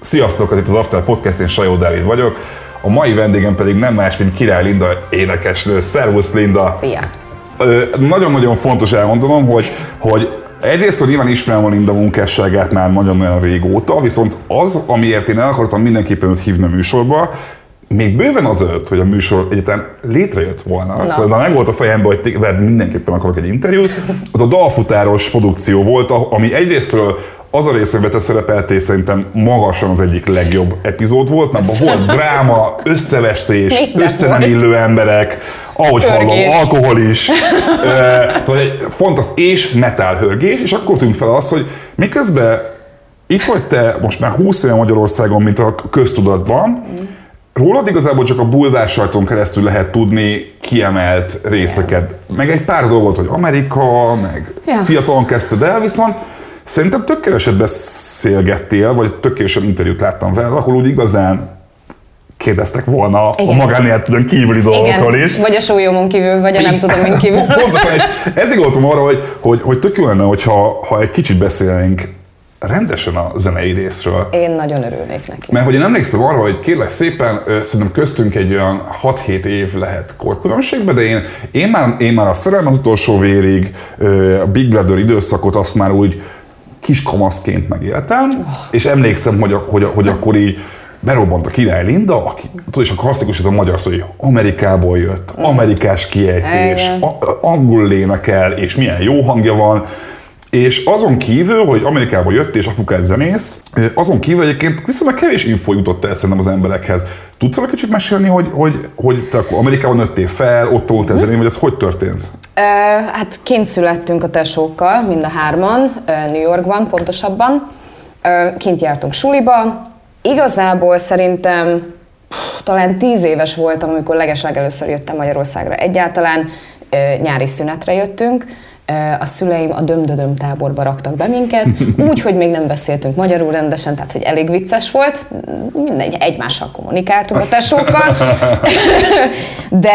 Sziasztok, ez itt az After Podcast, én Sajó Dávid vagyok. A mai vendégem pedig nem más, mint Király Linda énekesnő. Szervusz Linda! Szia! Nagyon-nagyon fontos elmondanom, hogy, hogy Egyrészt, hogy nyilván ismerem a Linda munkásságát már nagyon-nagyon régóta, viszont az, amiért én el akartam mindenképpen őt hívni a műsorba, még bőven az előtt, hogy a műsor egyetem létrejött volna, Na. szóval de megvolt a fejemben, hogy té- veled mindenképpen akarok egy interjút, az a dalfutáros produkció volt, ami egyrésztről az a részében te szerepeltél szerintem magasan az egyik legjobb epizód volt, mert volt dráma, összeveszés, Minden össze nem volt. illő emberek, ahogy hallom, Hörgés. alkohol is, fantasztikus, és metal hörgés, és akkor tűnt fel az, hogy miközben itt vagy te most már 20 éve Magyarországon, mint a köztudatban, Rólad igazából csak a bulvár sajton keresztül lehet tudni kiemelt részeket. Meg egy pár dolgot, hogy Amerika, meg Ja. fiatalon kezdted el, viszont szerintem tök keveset beszélgettél, vagy tök interjút láttam vele, ahol úgy igazán kérdeztek volna Igen. a magánéleteden kívüli dolgokról is. Vagy a sólyomon kívül, vagy a nem tudom, mint kívül. Pontosan, és ezért gondoltam arra, hogy, hogy, hogy tök jó lenne, hogyha, ha egy kicsit beszélnénk rendesen a zenei részről. Én nagyon örülnék neki. Mert hogy én emlékszem arra, hogy kérlek szépen, szerintem köztünk egy olyan 6-7 év lehet korkülönbségben, de én, én, már, én már a szerelem az utolsó vérig, a Big Brother időszakot azt már úgy kiskamaszként megéltem, és emlékszem, hogy, hogy, hogy akkor így berobbant a király Linda, aki, tudod, és a klasszikus ez a magyar szó, hogy Amerikából jött, amerikás kiejtés, a- angol énekel, és milyen jó hangja van, és azon kívül, hogy Amerikából jött és apukád zenész, azon kívül egyébként viszonylag kevés info jutott el szerintem az emberekhez. Tudsz egy kicsit mesélni, hogy, hogy, hogy te akkor Amerikában nőttél fel, ott voltál zenén, vagy ez hogy történt? Hát kint születtünk a tesókkal, mind a hárman, New Yorkban pontosabban. Kint jártunk suliba. Igazából szerintem talán tíz éves voltam, amikor legeslegelőször jöttem Magyarországra egyáltalán. Nyári szünetre jöttünk. Ö, A szüleim a dömdödöm táborba raktak be minket, úgy, hogy még nem beszéltünk magyarul rendesen, tehát hogy elég vicces volt. Mindegy, egymással kommunikáltunk a tesókkal. De,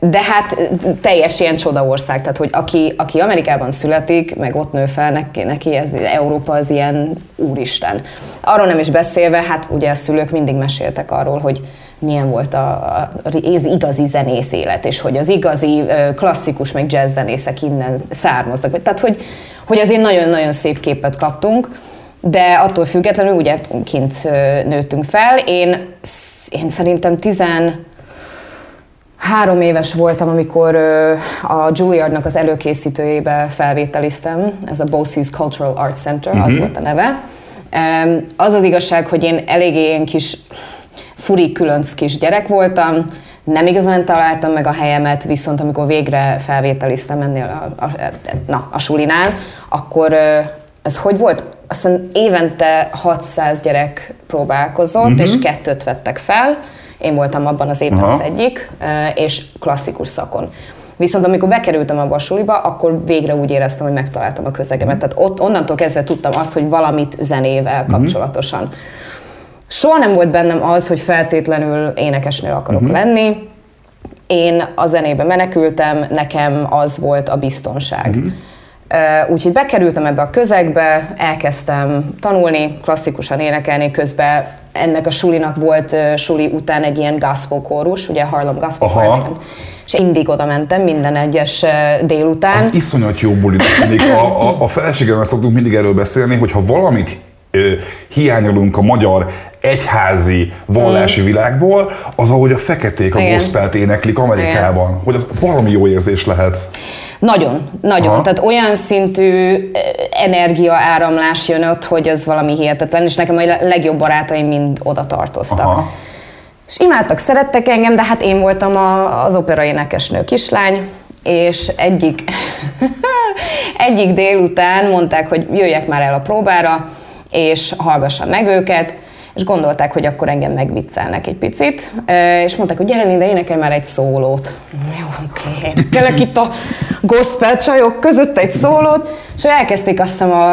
de hát teljes ilyen csodaország, tehát hogy aki, aki Amerikában születik, meg ott nő fel, neki, neki ez Európa az ilyen úristen. Arról nem is beszélve, hát ugye a szülők mindig meséltek arról, hogy milyen volt a, a, az igazi zenész élet, és hogy az igazi klasszikus, meg jazz zenészek innen származnak. Tehát, hogy, hogy azért nagyon-nagyon szép képet kaptunk, de attól függetlenül ugye kint nőttünk fel. Én, én szerintem tizen Három éves voltam, amikor a Juilliardnak az előkészítőjébe felvételiztem, ez a BOCES Cultural Arts Center, az volt a neve. Az az igazság, hogy én eléggé ilyen kis furi különc kis gyerek voltam, nem igazán találtam meg a helyemet, viszont amikor végre felvételiztem ennél a, a, na, a sulinál, akkor ez hogy volt? Aztán évente 600 gyerek próbálkozott, és kettőt vettek fel. Én voltam abban az évben Aha. az egyik, és klasszikus szakon. Viszont amikor bekerültem abba a suliba, akkor végre úgy éreztem, hogy megtaláltam a közegemet. Tehát ott, onnantól kezdve tudtam azt, hogy valamit zenével kapcsolatosan. Soha nem volt bennem az, hogy feltétlenül énekesnő akarok uh-huh. lenni. Én a zenébe menekültem, nekem az volt a biztonság. Uh-huh. Úgyhogy bekerültem ebbe a közegbe, elkezdtem tanulni, klasszikusan énekelni, közben ennek a sulinak volt suli után egy ilyen gospel kórus, ugye Harlem Gospel igen. és mindig oda mentem minden egyes délután. Az iszonyat jó buli. A, a, a feleségemmel szoktunk mindig erről beszélni, hogy ha valamit ö, hiányolunk a magyar egyházi vallási világból, az ahogy a feketék a Igen. gospelt éneklik Amerikában. Hogy az valami jó érzés lehet. Nagyon, nagyon. Aha. Tehát olyan szintű ö, energiaáramlás jön ott, hogy az valami hihetetlen, és nekem a legjobb barátaim mind oda tartoztak. Aha. És imádtak, szerettek engem, de hát én voltam a, az opera énekesnő kislány, és egyik, egyik délután mondták, hogy jöjjek már el a próbára, és hallgassam meg őket, és gondolták, hogy akkor engem megviccelnek egy picit, ö, és mondták, hogy gyere Linda, énekelj már egy szólót. Jó, oké, énekelek itt a gospel csajok között egy szólót, és elkezdték azt hiszem a,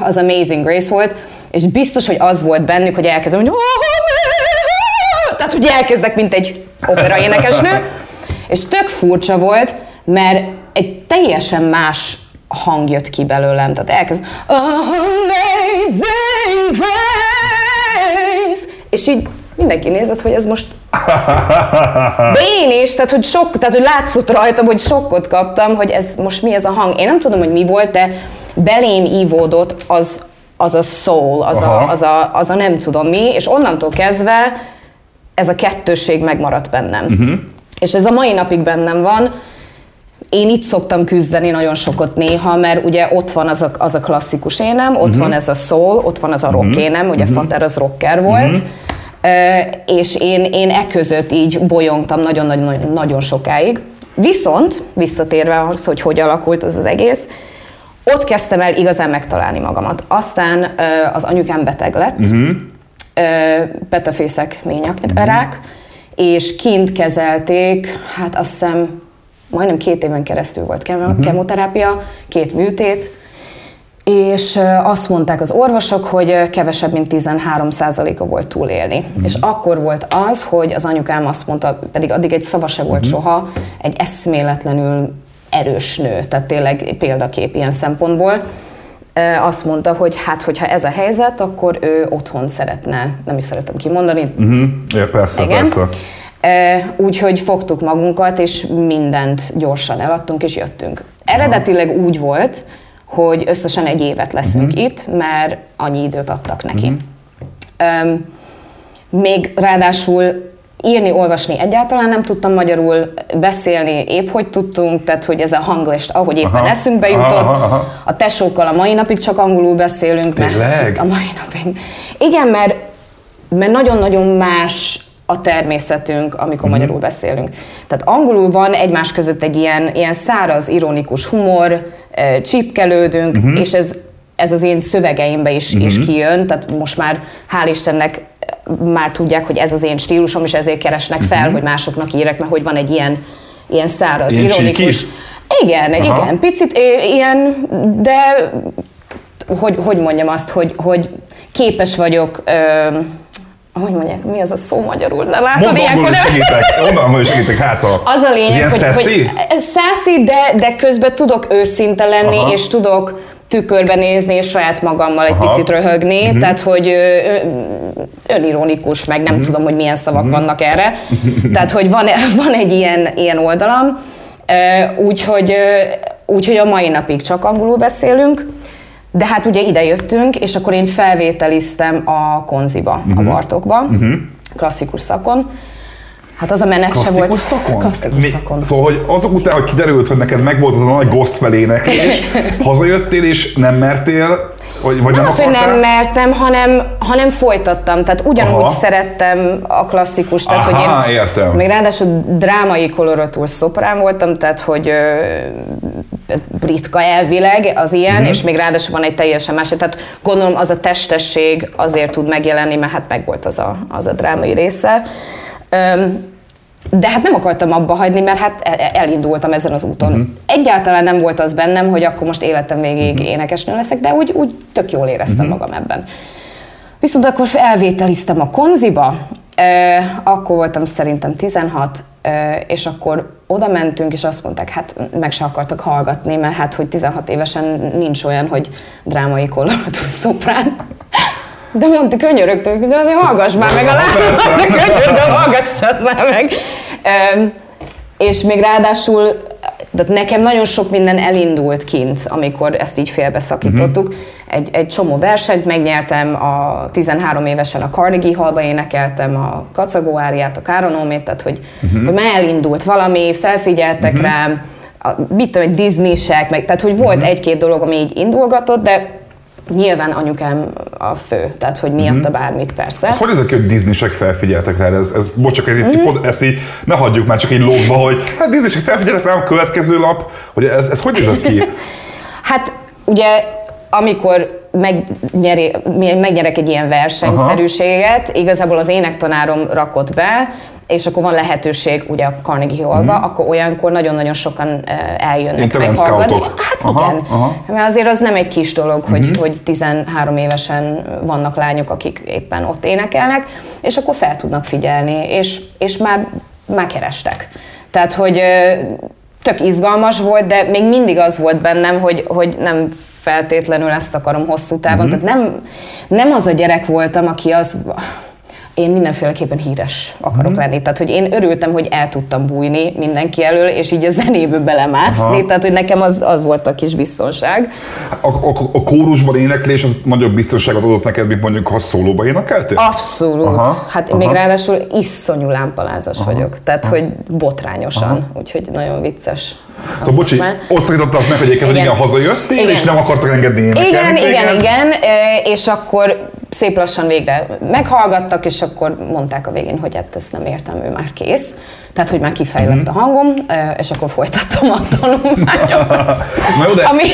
az Amazing Grace volt, és biztos, hogy az volt bennük, hogy elkezdem, hogy tehát, hogy elkezdek, mint egy opera énekesnő, és tök furcsa volt, mert egy teljesen más hang jött ki belőlem, tehát elkezd Amazing Grace, és így mindenki nézett, hogy ez most de én is, tehát hogy, sok, tehát, hogy látszott rajtam, hogy sokkot kaptam, hogy ez most mi ez a hang. Én nem tudom, hogy mi volt, de belém ívódott az, az a soul, az a, az, a, az a nem tudom mi, és onnantól kezdve ez a kettőség megmaradt bennem. Uh-huh. És ez a mai napig bennem van. Én itt szoktam küzdeni nagyon sokat néha, mert ugye ott van az a, az a klasszikus énem, ott uh-huh. van ez a soul, ott van az a rock énem, ugye uh-huh. Fater az rocker volt, uh-huh és én, én e között így bolyongtam nagyon-nagyon nagyon sokáig. Viszont, visszatérve ahhoz, hogy hogy alakult az az egész, ott kezdtem el igazán megtalálni magamat. Aztán az anyukám beteg lett, uh-huh. petafészek ményakrák, uh-huh. és kint kezelték, hát azt hiszem majdnem két éven keresztül volt uh-huh. kemoterápia, két műtét, és azt mondták az orvosok, hogy kevesebb, mint 13%-a volt túlélni. Uh-huh. És akkor volt az, hogy az anyukám azt mondta, pedig addig egy szava se volt uh-huh. soha, egy eszméletlenül erős nő, tehát tényleg példakép ilyen szempontból, azt mondta, hogy hát, hogyha ez a helyzet, akkor ő otthon szeretne, nem is szeretem kimondani. Uh-huh. Ja, persze, Igen. persze. Úgyhogy fogtuk magunkat, és mindent gyorsan eladtunk, és jöttünk. Eredetileg úgy volt, hogy összesen egy évet leszünk uh-huh. itt, mert annyi időt adtak neki. Uh-huh. Um, még ráadásul írni, olvasni egyáltalán nem tudtam magyarul, beszélni épp hogy tudtunk, tehát hogy ez a hanglist, ahogy éppen aha, eszünkbe jutott. Aha, aha. A tesókkal a mai napig csak angolul beszélünk. Tényleg? A mai napig. Igen, mert, mert nagyon-nagyon más a természetünk, amikor uh-huh. magyarul beszélünk. Tehát angolul van egymás között egy ilyen, ilyen száraz, ironikus humor, csípkelődünk, uh-huh. és ez, ez az én szövegeimbe is, uh-huh. is kijön, tehát most már hál' Istennek már tudják, hogy ez az én stílusom, és ezért keresnek fel, uh-huh. hogy másoknak írek, mert hogy van egy ilyen, ilyen száraz, ilyen ironikus... Csíkis? Igen, Aha. igen, picit ilyen, de hogy, hogy mondjam azt, hogy, hogy képes vagyok ö, hogy mondják, mi az a szó magyarul? De látod, Mondd, ilyenkor... Onnan segítek, onnan segítek, hát a... Az a lényeg, hogy, hogy szászi, de, de közben tudok őszinte lenni, Aha. és tudok tükörbe nézni, és saját magammal egy Aha. picit röhögni, uh-huh. tehát hogy ö, önironikus, meg nem uh-huh. tudom, hogy milyen szavak uh-huh. vannak erre. tehát, hogy van, van egy ilyen, ilyen oldalam, úgyhogy, úgyhogy a mai napig csak angolul beszélünk, de hát ugye ide jöttünk, és akkor én felvételiztem a konziba, uh-huh. a mhm. Bartokba, uh-huh. klasszikus szakon. Hát az a menet klasszikus se volt. Szakon? Klasszikus Mi, szakon. Szóval, hogy azok után, hogy kiderült, hogy neked megvolt az a nagy gospel és hazajöttél, és nem mertél vagy, vagy nem, nem az, hogy nem mertem, hanem, hanem folytattam. Tehát ugyanúgy Aha. szerettem a klasszikus. Tehát, Aha, hogy én értem. Még ráadásul drámai koloratúr szoprán voltam, tehát hogy britka elvileg az ilyen, uh-huh. és még ráadásul van egy teljesen más. Tehát gondolom az a testesség azért tud megjelenni, mert hát meg volt az a, az a drámai része. Um, de hát nem akartam abba hagyni, mert hát elindultam ezen az úton. Uh-huh. Egyáltalán nem volt az bennem, hogy akkor most életem végéig uh-huh. énekesnő leszek, de úgy, úgy tök jól éreztem uh-huh. magam ebben. Viszont akkor elvételiztem a konziba, akkor voltam szerintem 16, és akkor oda mentünk, és azt mondták, hát meg se akartak hallgatni, mert hát, hogy 16 évesen nincs olyan, hogy drámai koloratúr szoprán. De mondta, könyörögtök, de azért hallgass már meg a lábat, de könyörgöm, hallgassad már meg. Um, és még ráadásul de nekem nagyon sok minden elindult kint, amikor ezt így félbeszakítottuk. Uh-huh. Egy, egy csomó versenyt megnyertem, a 13 évesen a Carnegie Hallba énekeltem a kacagó áriát, a káronómét, tehát hogy, uh-huh. hogy már elindult valami, felfigyeltek uh-huh. rám, a, mit tudom, egy Disney-sek, meg, tehát hogy volt uh-huh. egy-két dolog, ami így indulgatott, de Nyilván anyukám a fő, tehát hogy miatta mm-hmm. bármit persze. Ez hogy ezek, hogy Disney-sek felfigyeltek rá? Ez, ez bocs, csak egy mm-hmm. ezt így ne hagyjuk már csak egy logba, hogy hát Disney-sek felfigyeltek rá a következő lap, hogy ez, ez hogy nézett ki? hát ugye amikor megnyeri, megnyerek egy ilyen versenyszerűséget, Aha. igazából az énektanárom rakott be, és akkor van lehetőség ugye a Carnegie Hallba, uh-huh. akkor olyankor nagyon-nagyon sokan eh, eljönnek meghallgatni. Hát aha, igen, aha. mert azért az nem egy kis dolog, hogy, mhm. hogy 13 évesen vannak lányok, akik éppen ott énekelnek, és akkor fel tudnak figyelni, és, és már, már kerestek. Tehát, hogy tök izgalmas volt, de még mindig az volt bennem, hogy, hogy nem feltétlenül ezt akarom hosszú távon. Uh-huh. Tehát nem, nem az a gyerek voltam, aki az én mindenféleképpen híres akarok mm. lenni. Tehát, hogy én örültem, hogy el tudtam bújni mindenki elől, és így a zenébe belemászni. Aha. Tehát, hogy nekem az, az volt a kis biztonság. A, a, a kórusban éneklés az nagyobb biztonságot adott neked, mint mondjuk, ha szólóba énekeltél? Abszolút. Aha. Hát Aha. még ráadásul iszonyú lámpalázas Aha. vagyok. Tehát, Aha. hogy botrányosan. Aha. Úgyhogy nagyon vicces. Szóval bocsi, ott szakítottak meg, hogy egyébként, hogy igen, hazajöttél, igen. és nem akartak engedni énekelni. Igen, igen, igen, igen, és akkor szép lassan végre meghallgattak, és akkor mondták a végén, hogy hát ezt nem értem, ő már kész. Tehát, hogy már kifejlett mm-hmm. a hangom, és akkor folytattam a tanulmányokat. Ami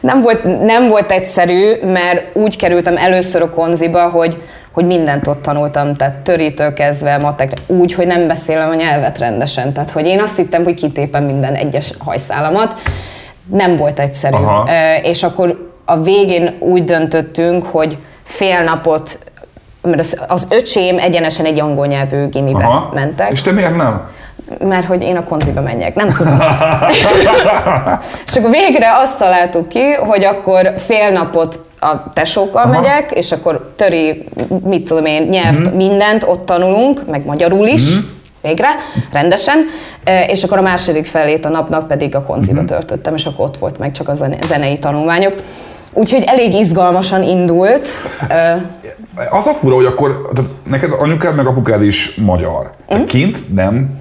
nem volt, nem volt egyszerű, mert úgy kerültem először a konziba, hogy hogy mindent ott tanultam, tehát töritől kezdve, matek, úgy, hogy nem beszélem a nyelvet rendesen. Tehát, hogy én azt hittem, hogy kitépem minden egyes hajszálamat. Nem volt egyszerű. Aha. És akkor a végén úgy döntöttünk, hogy fél napot, mert az, az öcsém egyenesen egy angol nyelvű gimibe Aha. mentek. És te miért nem? Mert hogy én a konziba menjek, nem tudom. és akkor végre azt találtuk ki, hogy akkor fél napot a tesókkal Aha. megyek, és akkor töri, mit tudom én, nyelv, mm. mindent ott tanulunk, meg magyarul is, mm. végre, rendesen, és akkor a második felét a napnak pedig a konziba mm. töltöttem, és akkor ott volt meg csak a zenei tanulmányok. Úgyhogy elég izgalmasan indult. Az a fura, hogy akkor neked anyukád meg apukád is magyar. Mm. Kint nem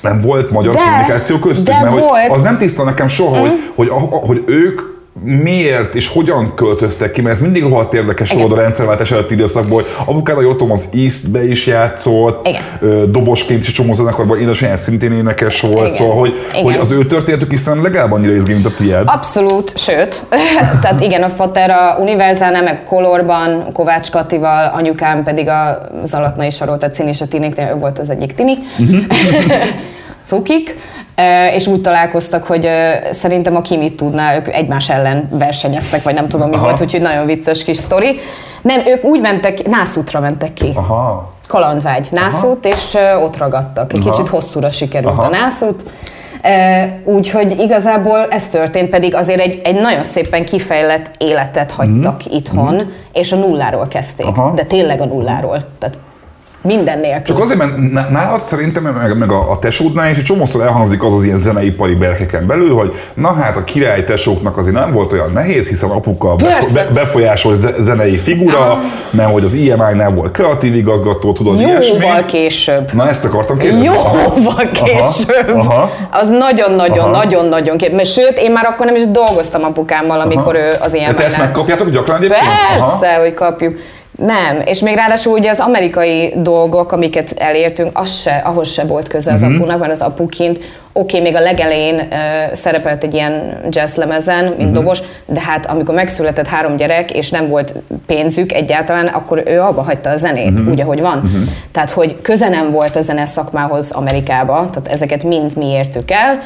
nem volt magyar de, kommunikáció köztük, de mert volt. Hogy az nem tiszta nekem soha, mm. hogy, hogy, hogy ők miért és hogyan költöztek ki, mert ez mindig rohadt érdekes volt a rendszerváltás előtti időszakból, hogy apukád, hogy otthon az East-be is játszott, Igen. dobosként is csomó zenekarban, édesanyád szintén énekes volt, Igen. szóval hogy, Igen. hogy az ő történetük is legalább annyira izgi, mint a tiéd. Abszolút, sőt, tehát igen, a Fater a Univerzálnál, meg Kolorban, Kovács Katival, anyukám pedig az Alatnai Sarolt, a Cini és a Tiniknél, ő volt az egyik Tini. Uh-huh. Cukik és úgy találkoztak, hogy szerintem a Kimit tudná, ők egymás ellen versenyeztek, vagy nem tudom mi Aha. volt, úgyhogy nagyon vicces kis sztori. Nem, ők úgy mentek, nászútra mentek ki. Aha. Kalandvágy, nászút, Aha. és ott ragadtak. Egy Aha. kicsit hosszúra sikerült Aha. a nászút. Úgyhogy igazából ez történt, pedig azért egy, egy nagyon szépen kifejlett életet hagytak mm. itthon, mm. és a nulláról kezdték. Aha. De tényleg a nulláról. Tehát minden nélkül. Csak azért, mert nálad szerintem, meg, meg a, a tesódnál is egy csomószor elhangzik az az ilyen zeneipari berkeken belül, hogy na hát a király tesóknak azért nem volt olyan nehéz, hiszen apuka be, befolyásol zenei figura, ah. mert hogy az IMI-nál volt kreatív igazgató, tudod, Jóval ilyesmi. később. Na ezt akartam kérdezni. Jóval később. Aha. Aha. Az nagyon-nagyon-nagyon-nagyon később. Sőt, én már akkor nem is dolgoztam apukámmal, amikor Aha. ő az IMI-nál. De te ezt megkapjátok gyakran egyébként? Persze, Aha. hogy kapjuk. Nem, és még ráadásul ugye az amerikai dolgok, amiket elértünk, az se, ahhoz se volt köze az uh-huh. apunak, mert az apu kint, oké, okay, még a legelején uh, szerepelt egy ilyen jazz lemezen, mint uh-huh. dobos, de hát amikor megszületett három gyerek, és nem volt pénzük egyáltalán, akkor ő abba hagyta a zenét, uh-huh. úgy, ahogy van. Uh-huh. Tehát, hogy köze nem volt a zene szakmához Amerikába, tehát ezeket mind mi értük el,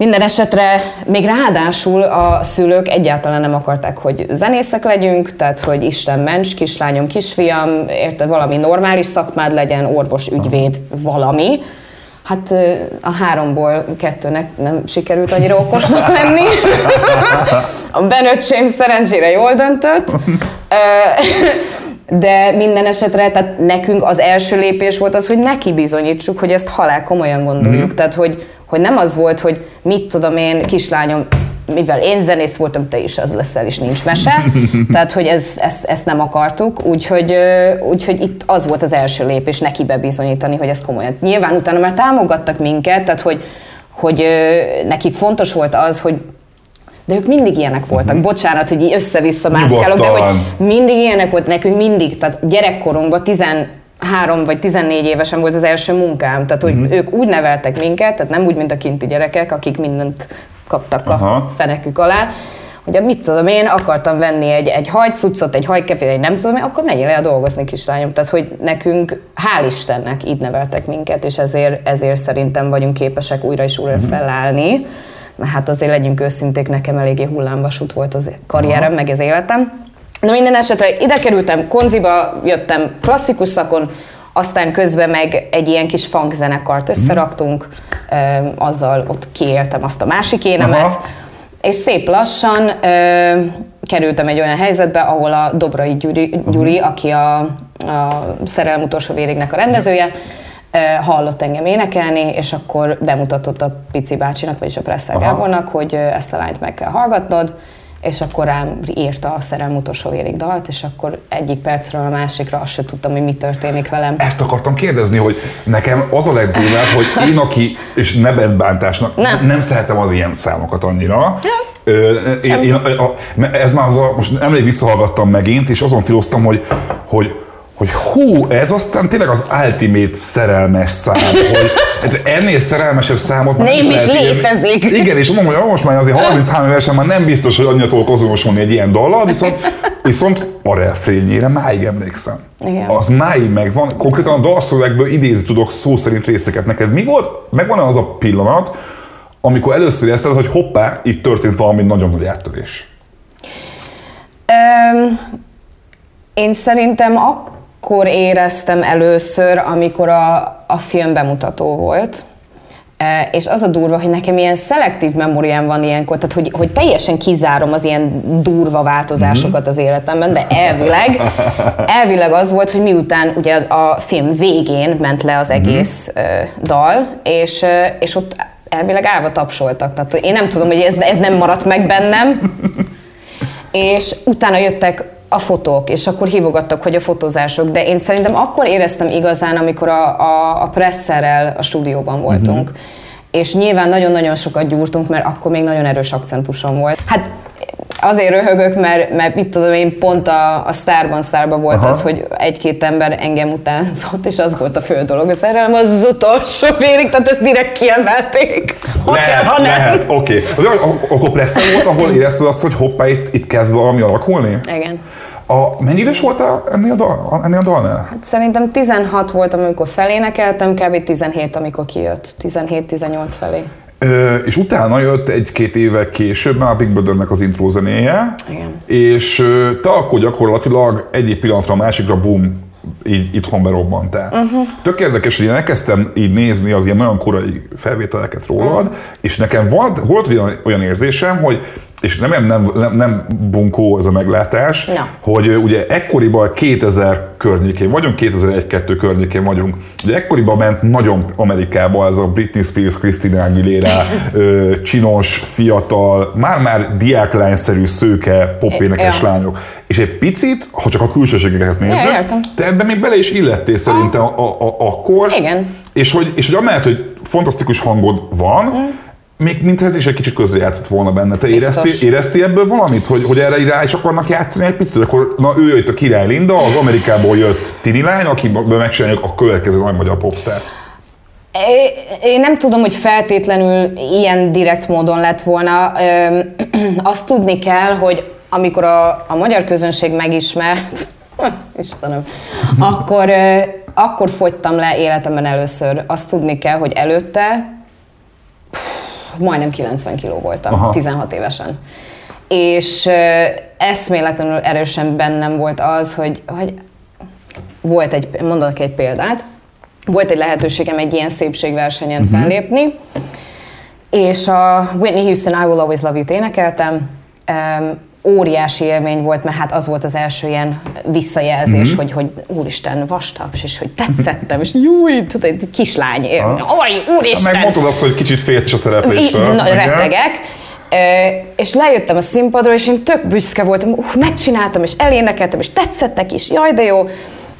minden esetre még ráadásul a szülők egyáltalán nem akarták, hogy zenészek legyünk, tehát hogy Isten ments, kislányom, kisfiam, érted, valami normális szakmád legyen, orvos, ügyvéd, valami. Hát a háromból kettőnek nem sikerült annyira okosnak lenni. A benöcsém szerencsére jól döntött. De minden esetre, tehát nekünk az első lépés volt az, hogy neki bizonyítsuk, hogy ezt halál komolyan gondoljuk. Mm. Tehát, hogy, hogy nem az volt, hogy mit tudom én, kislányom, mivel én zenész voltam, te is az leszel, és nincs mese. Tehát, hogy ez, ezt, ezt nem akartuk, úgyhogy, úgyhogy itt az volt az első lépés, neki bebizonyítani, hogy ez komolyan. Nyilván utána már támogattak minket, tehát, hogy, hogy nekik fontos volt az, hogy de ők mindig ilyenek voltak. Uh-huh. Bocsánat, hogy így össze-vissza mászkálok, de hogy mindig ilyenek volt nekünk, mindig, tehát gyerekkorunkban 13 vagy 14 évesen volt az első munkám, tehát hogy uh-huh. ők úgy neveltek minket, tehát nem úgy, mint a kinti gyerekek, akik mindent kaptak Aha. a fenekük alá, hogy mit tudom én, akartam venni egy, egy hajcuccot, egy hajkefét, egy nem tudom én, akkor menjél el dolgozni, kislányom. Tehát, hogy nekünk, hál' Istennek, így neveltek minket, és ezért, ezért szerintem vagyunk képesek újra és újra uh-huh. felállni mert hát azért legyünk őszinték, nekem eléggé hullámvasút volt az karrierem, Aha. meg az életem. Na minden esetre ide kerültem, konziba jöttem klasszikus szakon, aztán közben meg egy ilyen kis funkzenekart összeraktunk, ö, azzal ott kiéltem azt a másik énemet, Aha. és szép lassan ö, kerültem egy olyan helyzetbe, ahol a Dobrai Gyuri, Gyuri aki a, a Szerelem utolsó vérignek a rendezője, ö, hallott engem énekelni, és akkor bemutatott a Pici bácsinak, vagyis a Presszer Aha. Gábornak, hogy ezt a lányt meg kell hallgatnod, és akkor rám írta a Szerelem utolsó vérig dalt, és akkor egyik percről a másikra azt sem tudtam, hogy mi történik velem. Ezt akartam kérdezni, hogy nekem az a legdurvább, hogy én, aki, és nebet bántásnak, Nem. nem szeretem az ilyen számokat annyira. Ö, én, én, a, a, ez már az a, most emlék visszahallgattam megint, és azon filoztam, hogy, hogy hogy hú, ez aztán tényleg az ultimate szerelmes szám, hogy hát ennél szerelmesebb számot már Nem is írni. létezik. Igen, és mondom, hogy most már azért 33 évesen már nem biztos, hogy annyira tudok azonosulni egy ilyen dallal, viszont, viszont a refrényére máig emlékszem. Igen. Az máig megvan, konkrétan a dalszövegből idézni tudok szó szerint részeket. Neked mi volt, megvan az a pillanat, amikor először érezted, hogy hoppá, itt történt valami nagyon nagy áttörés. Öm, én szerintem akkor éreztem először, amikor a, a film bemutató volt. E, És az a durva, hogy nekem ilyen szelektív memóriám van ilyenkor, tehát hogy, hogy teljesen kizárom az ilyen durva változásokat az életemben, de elvileg, elvileg az volt, hogy miután ugye a film végén ment le az egész ö, dal, és, ö, és ott elvileg állva tapsoltak. Tehát én nem tudom, hogy ez, ez nem maradt meg bennem, és utána jöttek a fotók, és akkor hívogattak, hogy a fotózások, de én szerintem akkor éreztem igazán, amikor a, a, a presszerrel a stúdióban voltunk. Uh-huh. És nyilván nagyon-nagyon sokat gyúrtunk, mert akkor még nagyon erős akcentusom volt. Hát azért röhögök, mert, mert mit tudom én, pont a, a Starban Starban volt Aha. az, hogy egy-két ember engem utánzott, és az volt a fő dolog. A szerelem az az utolsó vérig, tehát ezt direkt kiemelték. Ha kell, ha nem. lehet, oké. Okay. Akkor Presszer volt, ahol érezted azt, hogy hoppá, itt, itt kezd valami alakulni? Igen. A, mennyi idős voltál ennél a, dal, ennél a dalnál? Hát szerintem 16 voltam, amikor felénekeltem, kb. 17, amikor kijött. 17-18 felé. Ö, és utána jött egy-két évvel később már a Big Brothernek az intro zenéje, Igen. és te akkor gyakorlatilag egyik pillanatra a másikra bum, így itthon berobbantál. Uh-huh. Tök érdekes, hogy én elkezdtem így nézni az ilyen nagyon korai felvételeket rólad, uh-huh. és nekem volt, volt olyan, olyan érzésem, hogy és nem, nem, nem, nem bunkó ez a meglátás, Na. hogy ugye ekkoriban 2000 környékén vagyunk, 2001-2 környékén vagyunk. Ugye ekkoriban ment nagyon Amerikába ez a Britney Spears, Christina Aguilera, csinos, fiatal, már-már diáklányszerű, szőke, popénekes lányok. És egy picit, ha csak a külsőségeket nézzük, Ja, te ebben még bele is illettél szerintem a, a, a, akkor. Igen. És hogy, és hogy amellett, hogy fantasztikus hangod van, mm. Még mintha ez is egy kicsit közrejátszott volna benne. Te éreztél, éreztél ebből valamit, hogy, hogy erre rá is akarnak játszani egy picit? Akkor na ő jött a király Linda, az Amerikából jött Tini lány, akiből megcsináljuk a következő nagy magyar popstárt. Én nem tudom, hogy feltétlenül ilyen direkt módon lett volna. Azt tudni kell, hogy amikor a, a magyar közönség megismert, Istenem, akkor, akkor fogytam le életemben először. Azt tudni kell, hogy előtte majdnem 90 kiló voltam, Aha. Aha. 16 évesen. És eszméletlenül erősen bennem volt az, hogy, hogy volt egy, mondanak egy példát, volt egy lehetőségem egy ilyen szépségversenyen uh-huh. fellépni, és a Whitney Houston I Will Always Love You-t énekeltem. Óriási élmény volt, mert hát az volt az első ilyen visszajelzés, uh-huh. hogy, hogy úristen, vastaps, és hogy tetszettem, és júj, tudod, egy kislány, oj, úristen! Megmondtad azt, hogy kicsit félsz a szerepléstől. Na, rettegek. És lejöttem a színpadról, és én tök büszke voltam, uh, megcsináltam, és elénekeltem, és tetszettek is, jaj, de jó.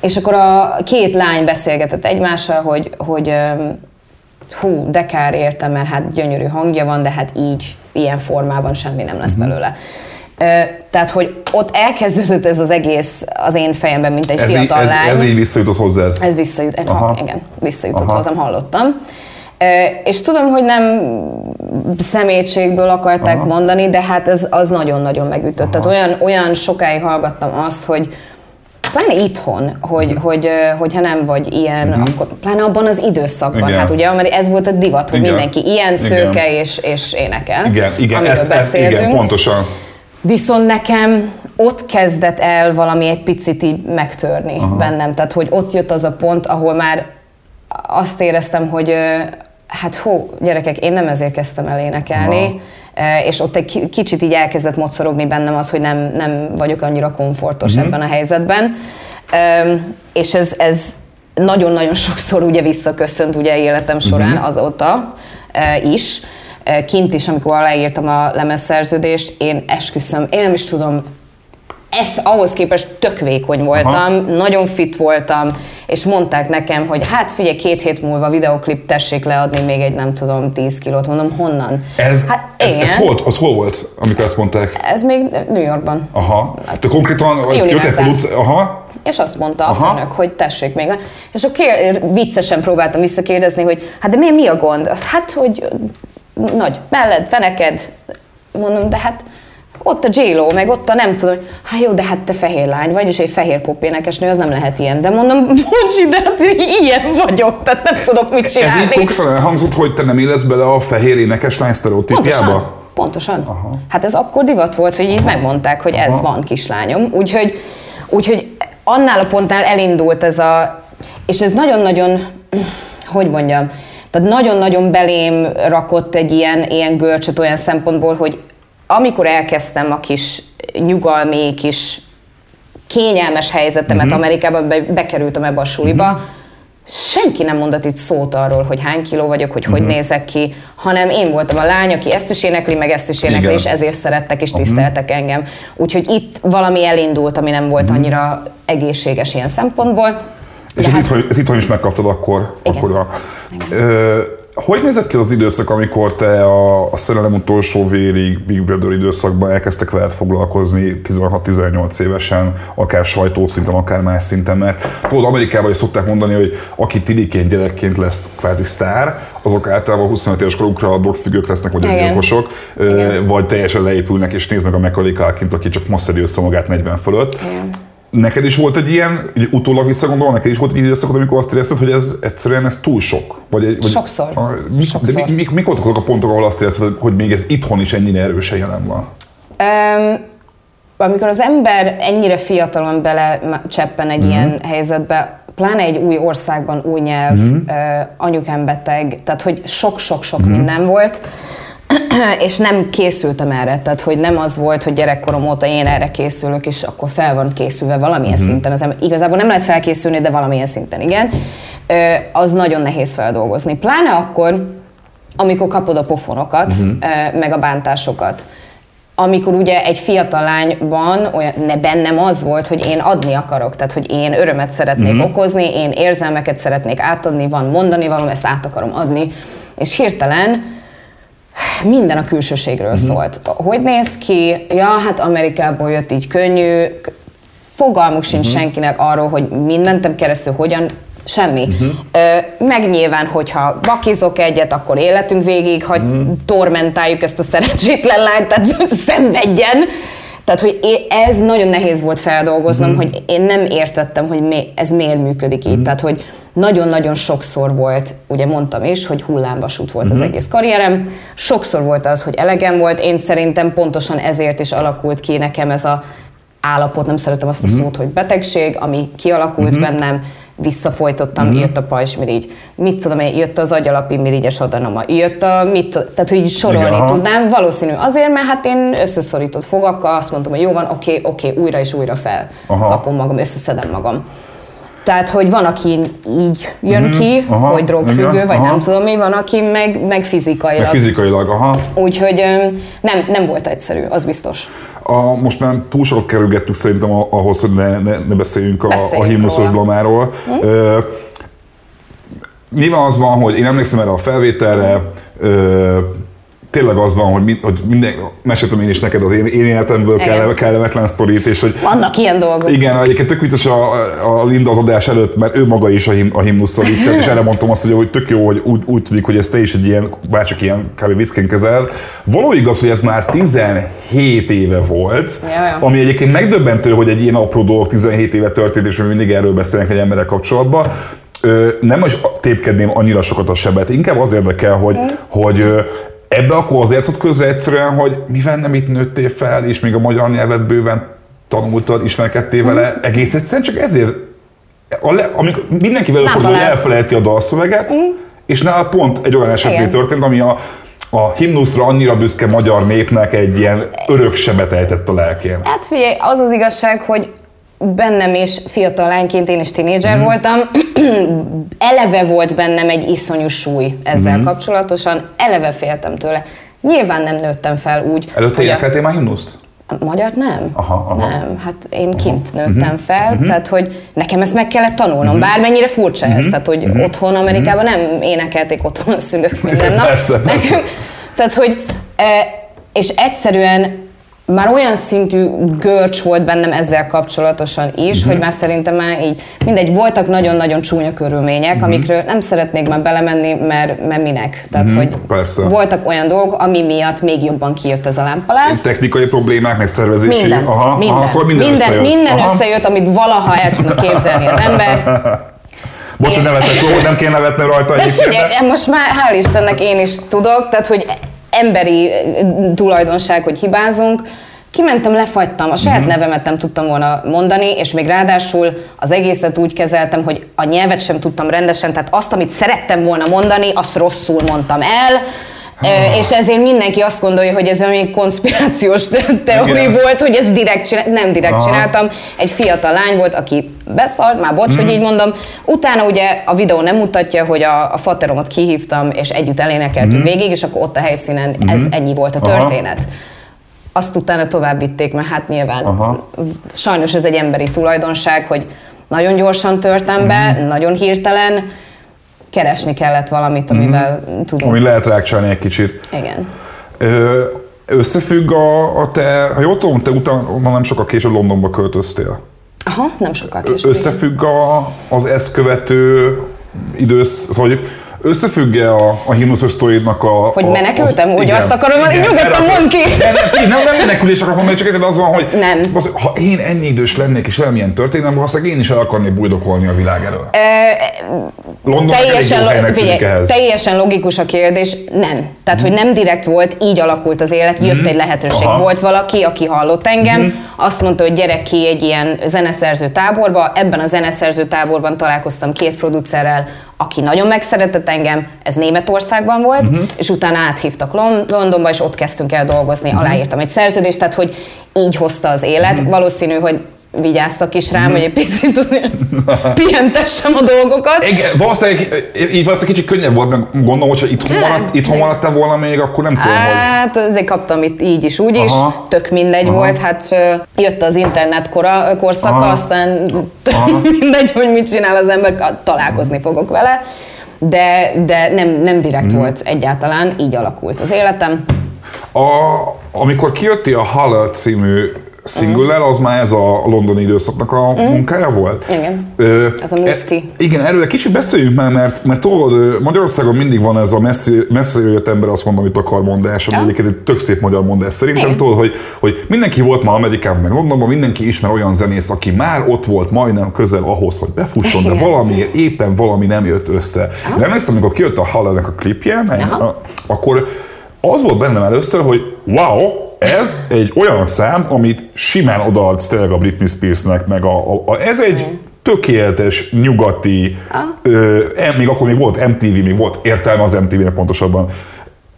És akkor a két lány beszélgetett egymással, hogy, hogy hú, de kár értem, mert hát gyönyörű hangja van, de hát így, ilyen formában semmi nem lesz belőle. Ö, Tehát, hogy ott elkezdődött ez az egész az én fejemben, mint egy Ez, így, fiatal ez, lány. ez így visszajutott hozzád. Ez visszajut, Aha. Ha, igen, visszajutott Aha. Hozzám, hallottam. És tudom, hogy nem szemétségből akarták Aha. Mondani, de hát ez az nagyon-nagyon megütött. Aha. Tehát olyan, olyan sokáig hallgattam azt, hogy pláne itthon, hogy, uh-huh. hogy, ö, hogyha nem vagy ilyen, uh-huh. akkor pláne abban az időszakban. Igen. Hát ugye, mert ez volt a divat, hogy Igen. mindenki ilyen Igen. szőke és, és énekel. Igen, igen, amiről ezt, ezt, beszéltünk. igen, pontosan. Viszont nekem ott kezdett el valami egy picit így megtörni Aha. bennem. Tehát, hogy ott jött az a pont, ahol már azt éreztem, hogy hát hó, gyerekek, én nem ezért kezdtem el énekelni, Aha. és ott egy kicsit így elkezdett mocorogni bennem az, hogy nem, nem vagyok annyira komfortos uh-huh. ebben a helyzetben. És ez, ez nagyon-nagyon sokszor ugye visszaköszönt ugye életem során uh-huh. azóta is. Kint is, amikor aláírtam a lemezszerződést, én esküszöm, én nem is tudom, ez ahhoz képest tök vékony voltam, Aha. nagyon fit voltam, és mondták nekem, hogy hát figyelj, két hét múlva videoklip, tessék leadni még egy nem tudom, 10 kilót. Mondom, honnan? Ez, hát, ez, ez, hol, az hol volt, amikor ezt mondták? Ez még New Yorkban. Aha. De konkrétan jött egy produc... Aha. És azt mondta Aha. a főnök, hogy tessék még. És akkor viccesen próbáltam visszakérdezni, hogy hát de mi, mi a gond? Az, hát, hogy nagy melled, feneked. Mondom, de hát ott a j meg ott a nem tudom, hát jó, de hát te fehér lány vagy, és egy fehér pop énekesnő, az nem lehet ilyen. De mondom, bocsi, de hát ilyen vagyok, tehát nem tudok mit csinálni. Ez így konkrétan elhangzott, hogy te nem élesz bele a fehér énekes lány sztereotípiába? Pontosan. Pontosan. Aha. Hát ez akkor divat volt, hogy így megmondták, hogy ez Aha. van, kislányom. Úgyhogy, úgyhogy annál a pontnál elindult ez a... És ez nagyon-nagyon, hogy mondjam, tehát nagyon-nagyon belém rakott egy ilyen, ilyen görcsöt olyan szempontból, hogy amikor elkezdtem a kis nyugalmi, kis kényelmes helyzetemet uh-huh. Amerikában, be, bekerültem ebbe a suliba, uh-huh. senki nem mondott itt szót arról, hogy hány kiló vagyok, hogy uh-huh. hogy nézek ki, hanem én voltam a lány, aki ezt is énekli, meg ezt is énekli, Igen. és ezért szerettek és tiszteltek uh-huh. engem. Úgyhogy itt valami elindult, ami nem volt uh-huh. annyira egészséges ilyen szempontból. És ez, hát... itthon, ez itthon is megkaptad akkor? Igen. akkor a, Igen. Ö, hogy nézett ki az időszak, amikor te a, a szerelem utolsó vérig Big Brother időszakban elkezdtek veled foglalkozni 16-18 évesen, akár sajtószinten, akár más szinten, mert tudod, Amerikában is szokták mondani, hogy aki tidiként gyerekként lesz kvázi sztár, azok általában 25 éves korukra drogfüggők lesznek, vagy gyilkosok, vagy teljesen leépülnek, és nézd meg a Macaulay Culkin, aki csak most szedi össze magát 40 fölött. Igen. Neked is volt egy ilyen, egy utólag visszagondolva, neked is volt egy időszakod, amikor azt érezted, hogy ez egyszerűen ez túl sok? Vagy, vagy Sokszor. A, mi, Sokszor. De mi, mi, mik voltak azok a pontok, ahol azt érezted, hogy még ez itthon is ennyire erősen jelen van? Um, amikor az ember ennyire fiatalon bele cseppen egy mm-hmm. ilyen helyzetbe, pláne egy új országban, új nyelv, mm-hmm. uh, anyukám beteg, tehát hogy sok-sok-sok mm-hmm. minden volt, és nem készültem erre, tehát hogy nem az volt, hogy gyerekkorom óta én erre készülök, és akkor fel van készülve valamilyen uh-huh. szinten. Az ember, igazából nem lehet felkészülni, de valamilyen szinten igen. Az nagyon nehéz feldolgozni. Pláne akkor, amikor kapod a pofonokat, ö, meg a bántásokat amikor ugye egy fiatal lányban olyan, ne bennem az volt, hogy én adni akarok, tehát hogy én örömet szeretnék uh-huh. okozni, én érzelmeket szeretnék átadni, van mondani valami, ezt át akarom adni, és hirtelen minden a külsőségről uh-huh. szólt. Hogy néz ki? Ja, hát Amerikából jött így könnyű, fogalmuk sincs uh-huh. senkinek arról, hogy mentem keresztül, hogyan, semmi. Uh-huh. Meg nyilván, hogyha bakizok egyet, akkor életünk végig, hogy uh-huh. tormentáljuk ezt a szerencsétlen lányt, tehát szenvedjen. Tehát, hogy ez nagyon nehéz volt feldolgoznom, uh-huh. hogy én nem értettem, hogy mi, ez miért működik így. Uh-huh. Tehát, hogy nagyon-nagyon sokszor volt, ugye mondtam is, hogy hullámvasút volt uh-huh. az egész karrierem. Sokszor volt az, hogy elegem volt. Én szerintem pontosan ezért is alakult ki nekem ez a állapot, nem szeretem azt a uh-huh. szót, hogy betegség, ami kialakult uh-huh. bennem, visszafolytottam, uh-huh. jött a pajzsmirigy, mit tudom én, jött az agyalapi mirigyes adanoma, jött a, mit, tehát hogy sorolni Igen, tudnám, valószínű azért, mert hát én összeszorított fogakkal azt mondtam, hogy jó van, oké, okay, oké, okay, újra és újra fel kapom magam, összeszedem magam. Tehát, hogy van, aki így jön mm-hmm, ki, aha, hogy drogfüggő, igen, vagy aha. nem tudom mi, van, aki meg, meg fizikailag. Meg fizikailag, aha. Úgyhogy nem, nem volt egyszerű, az biztos. A, most már túl sokat kerülgettük szerintem ahhoz, hogy ne, ne, ne beszéljünk, beszéljünk a, a himnuszos blamáról. Hm? Ö, nyilván az van, hogy én emlékszem erre a felvételre, ö, tényleg az van, hogy, hogy minden, meséltem én is neked az én, én életemből kell, kellemetlen sztorit, és hogy... Vannak ilyen dolgok. Igen, egyébként tök vicces a, a Linda az adás előtt, mert ő maga is a, him, a himnusztól és erre mondtam azt, hogy, hogy tök jó, hogy úgy, úgy tudik, hogy ez te is egy ilyen, bárcsak ilyen kb. viccként kezel. Való igaz, hogy ez már 17 éve volt, ja, ja. ami egyébként megdöbbentő, hogy egy ilyen apró dolog 17 éve történt, és mi mindig erről beszélnek egy emberek kapcsolatban. Ö, nem is tépkedném annyira sokat a sebet, inkább az érdekel, hogy, mm. hogy Ebbe akkor azért ott közre egyszerűen, hogy mivel nem itt nőttél fel, és még a magyar nyelvet bőven tanultad, ismerkedtél vele, egész egyszerűen csak ezért, a le, amikor előfordul, hogy lesz. elfelejti a dalszöveget, és nála pont egy olyan esetben történt, ami a, a himnuszra annyira büszke magyar népnek egy ilyen örök sebet ejtett a lelkén. Hát figyelj, az az igazság, hogy bennem is fiatal lányként, én is tinédzser Mhm. voltam, eleve volt bennem egy iszonyú súly ezzel Mhm. kapcsolatosan, eleve féltem tőle. Nyilván nem nőttem fel úgy, Előtte hogy a, énekeltél már himnuszt? a magyart nem. Aha, aha. Nem, hát én kint nőttem fel, tehát hogy nekem ezt meg kellett tanulnom, bármennyire furcsa ez, tehát hogy otthon Amerikában nem énekelték otthon a szülők minden nap. Persze, persze. Nekünk, tehát hogy, e, és egyszerűen már olyan szintű görcs volt bennem ezzel kapcsolatosan is, hogy már szerintem már így, mindegy, voltak nagyon-nagyon csúnya körülmények, amikről nem szeretnék már belemenni, mert, mert minek. Tehát, hogy persze. voltak olyan dolgok, ami miatt még jobban kijött ez a lámpaláz. Technikai problémák, meg szervezési. Minden, aha, minden, aha, szóval minden, minden, összejött. minden aha. összejött, amit valaha el tudna képzelni az ember. Bocs, hogy hogy nem kéne nevetni rajta De egyébként. figyelj, most már hál' Istennek én is tudok, tehát hogy emberi tulajdonság, hogy hibázunk. Kimentem, lefagytam, a saját nevemet nem tudtam volna mondani, és még ráadásul az egészet úgy kezeltem, hogy a nyelvet sem tudtam rendesen, tehát azt, amit szerettem volna mondani, azt rosszul mondtam el, és ezért mindenki azt gondolja, hogy ez valami konspirációs te- teória Igen. volt, hogy ezt direkt csinál, nem direkt Aha. csináltam. Egy fiatal lány volt, aki beszart, már bocs, Mhm. hogy így mondom. Utána ugye a videó nem mutatja, hogy a, a fateromat kihívtam, és együtt elénekeltünk végig, és akkor ott a helyszínen ez ennyi volt a Mhm. Aha. történet. Azt utána tovább vitték, mert hát nyilván Aha. sajnos ez egy emberi tulajdonság, hogy nagyon gyorsan törtem be, Mhm. nagyon hirtelen, keresni kellett valamit, amivel tudunk. Ami lehet rákcsálni egy kicsit. Igen. Ö, összefügg a, a te, ha jól tudom, te utána nem sokkal később Londonba költöztél. Aha, nem sokkal később. Összefügg a, az ezt követő idősz, szóval hogy összefügg-e a, a himnuszos sztoridnak a... Hogy a, menekültem? Úgy igen, azt akarom, hogy nyugodtan mondd ki! Nem, nem, nem, nem menekülés akarok mondani, csak az van, hogy Nem. Az, ha én ennyi idős lennék és valamilyen történelem, valószínűleg én is el akarnék bujdokolni a világ elől. London teljesen, lo- figyelj, teljesen logikus a kérdés, nem. Tehát, hogy nem direkt volt, így alakult az élet, jött egy lehetőség. Aha. Volt valaki, aki hallott engem, azt mondta, hogy gyere ki egy ilyen zeneszerző táborba. Ebben a zeneszerző táborban találkoztam két producerrel, aki nagyon megszeretett engem, ez Németországban volt, és utána áthívtak Lon- Londonba, és ott kezdtünk el dolgozni, aláírtam egy szerződést, tehát hogy így hozta az élet. Valószínű, hogy vigyáztak is rám, hogy egy picit azért pihentessem a dolgokat. Igen, valószínűleg így valószínűleg kicsit könnyebb volt, meg gondolom, hogyha itthon, Nem. maradt, itthon maradtál volna még, akkor nem tudom, hogy... Hát azért kaptam itt így is, úgy is, Aha. tök mindegy Aha. volt, hát jött az internet kora, korszaka, Aha. aztán tök mindegy, hogy mit csinál az ember, találkozni fogok vele, de, de nem, nem direkt Mhm. volt egyáltalán, így alakult az életem. A, amikor kijöttél a Haller című single az már ez a londoni időszaknak a munkája volt? Igen. Ö, Ez a Muszti. E, igen, erről egy kicsit beszéljünk már, mert, mert tudod, Magyarországon mindig van ez a messzi, messzi jött ember azt mondom, amit akar mondás, ami Ja. egyébként egy tök szép magyar mondás. Szerintem Igen. tudod, hogy, hogy mindenki volt már Amerikában, meg Londonban, mindenki ismer olyan zenészt, aki már ott volt majdnem közel ahhoz, hogy befusson, de valamiért éppen valami nem jött össze. De emlékszem, amikor kijött a Hallernek a klipje, meg, a- akkor az volt bennem először, hogy wow, ez egy olyan szám, amit simán odaadsz tényleg a Britney Spearsnek, meg a, a, a ez egy tökéletes, nyugati, ö, em- még akkor még volt MTV, még volt értelme az MTV-nek pontosabban.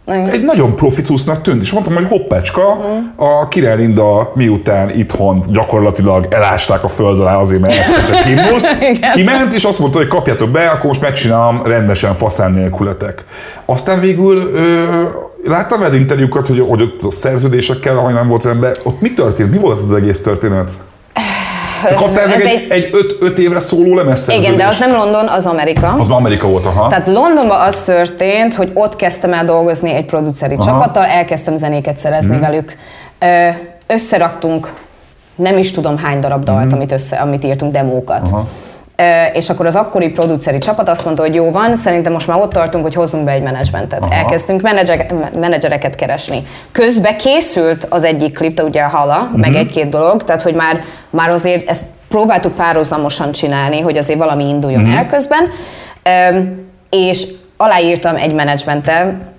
Igen. Egy nagyon profitusnak tűnt, és mondtam, hogy hoppácska, a Király Linda miután itthon gyakorlatilag elásták a föld alá azért, mert elszedtek himnuszt, kiment, és azt mondta, hogy kapjátok be, akkor most megcsinálom rendesen faszán nélkületek. Aztán végül ö, láttam veled interjúkat, hogy, hogy ott a szerződésekkel, ahogy nem volt rendben, ott mi történt? Mi volt az egész történet? Te kaptál meg egy, egy- öt, öt évre szóló lemez Igen, de az nem London, az Amerika. Az már Amerika volt, aha. Tehát Londonban az történt, hogy ott kezdtem el dolgozni egy produceri Aha. csapattal, elkezdtem zenéket szerezni velük. Ö, Összeraktunk nem is tudom hány darab dalt, amit, össze, amit írtunk, demókat. Aha. És akkor az akkori produceri csapat azt mondta, hogy jó van, szerintem most már ott tartunk, hogy hozzunk be egy menedzsmentet. Aha. Elkezdtünk menedzser, menedzsereket keresni. Közben készült az egyik klip, ugye a hala, meg egy-két dolog, tehát hogy már, már azért ezt próbáltuk párhuzamosan csinálni, hogy azért valami induljon el közben. És aláírtam egy menedzsmenttel,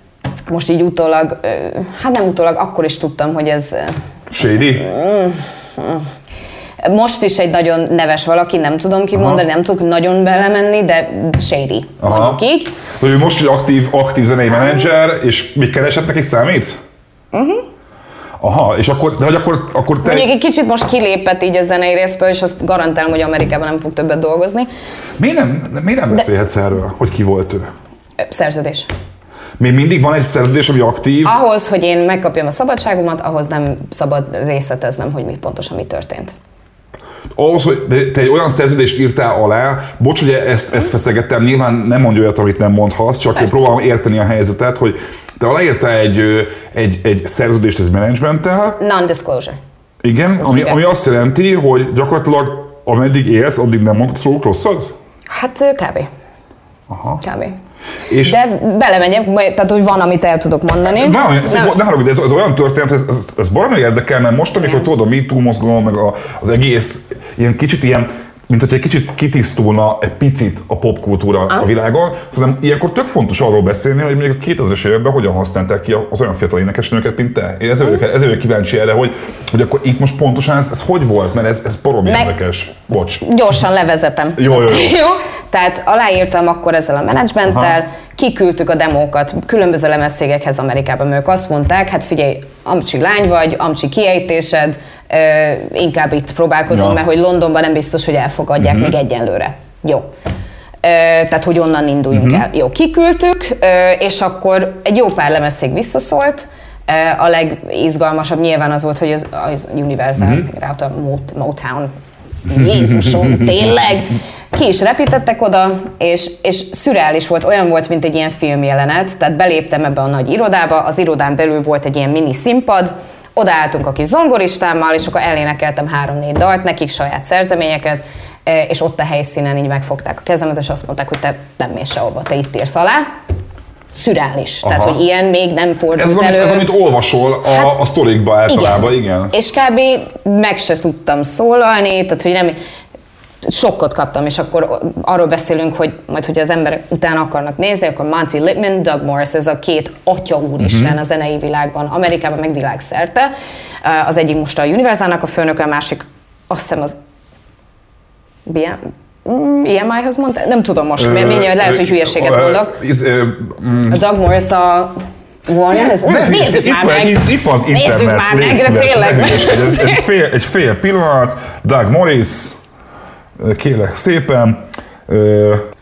most így utólag, hát nem utólag, akkor is tudtam, hogy ez Shady? Most is egy nagyon neves valaki, nem tudom ki mondani, nem tudok nagyon belemenni, de shady, Aha. mondjuk így. Hogy ő most egy aktív, aktív zenei menedzser, és még keresett neki számít? Uh-huh. Aha, és akkor, de hogy akkor, akkor te... Mondjuk egy kicsit most kilépett így a zenei részből, és azt garantálom, hogy Amerikában nem fog többet dolgozni. Miért nem, miért nem beszélhetsz erről, hogy ki volt ő? Szerződés. Még mindig van egy szerződés, ami aktív, Ahhoz, hogy én megkapjam a szabadságomat, ahhoz nem szabad részleteznem, hogy mi pontosan mi történt. Ahhoz, hogy te egy olyan szerződést írtál alá, bocs, hogy ezt, ezt feszegettem, nyilván nem mondj olyat, amit nem mondhatsz, csak én Persze. próbálom érteni a helyzetet, hogy te aláírtál egy, egy, egy szerződést ez menedzsmenttel, Non-disclosure. igen, ami, ami azt jelenti, hogy gyakorlatilag ameddig élsz, addig nem mondhatsz róluk rosszat? Hát kb. Aha. Kb. És De belemegyek, tehát hogy van, amit el tudok mondani. Ne, ne, Nem. ne haragudj, de ez, ez olyan történet, ez, ez, ez baromi érdekel, mert most, amikor tudod, a MeToo mozgalom, meg a, az egész, ilyen kicsit ilyen, mint hogy egy kicsit kitisztulna egy picit a popkultúra a világon. Szerintem ilyenkor tök fontos arról beszélni, hogy még a 2000-es években hogyan használták ki az olyan fiatal énekesnőket, mint te. Én ezért, vagyok- ezért vagyok kíváncsi erre, hogy, hogy akkor itt most pontosan ez, ez hogy volt, mert ez, ez baromi Meg- érdekes. Bocs. Gyorsan levezetem. Jó, jó, jó. jó? Tehát aláírtam akkor ezzel a menedzsmenttel, kiküldtük a demókat különböző lemezszégekhez Amerikában, mert ők azt mondták, hát figyelj, amcsi lány vagy, amcsi kiejtésed, inkább itt próbálkozunk, Ja. mert hogy Londonban nem biztos, hogy elfogadják Mhm. még egyenlőre. Jó. Tehát, hogy onnan induljunk Mhm. el. Jó, kiküldtük, és akkor egy jó pár lemezszég visszaszólt, a legizgalmasabb nyilván az volt, hogy az, az Universal, mm-hmm. rá a Mot- Motown Jézusom, tényleg! Ki is repítettek oda, és, és szürreális volt, olyan volt, mint egy ilyen filmjelenet, tehát beléptem ebbe a nagy irodába, az irodán belül volt egy ilyen mini színpad, odaálltunk a kis zongoristámmal, és akkor elénekeltem három-négy dalt, nekik saját szerzeményeket, eh, és ott a helyszínen így megfogták a kezemet, és azt mondták, hogy te nem mész sehova, te itt írsz alá. Szürreális. Tehát, Aha. hogy ilyen még nem fordult Ez az, amit, elő. ez, amit olvasol a, Hát, a sztorikba általában, igen. És kb. meg se tudtam szólalni, tehát hogy nem, sokkot kaptam, és akkor arról beszélünk, hogy majd, hogy az emberek utána akarnak nézni, akkor Monty Littman, Doug Morris, ez a két atya úristen Mhm. a zenei világban, Amerikában, meg világszerte. Az egyik most a Universalnak a főnöke, a másik azt hiszem az BM, mm, EMI-hoz mondta? Nem tudom most, mert mindjárt lehet, hogy hülyeséget mondok. Mm, A Doug Morris a Ne, nézzük itt, már meg! Itt, itt van az internet. Nézzük már meg, de tényleg. Egy fél, egy fél pillanat. Doug Morris, kérlek szépen. Uh,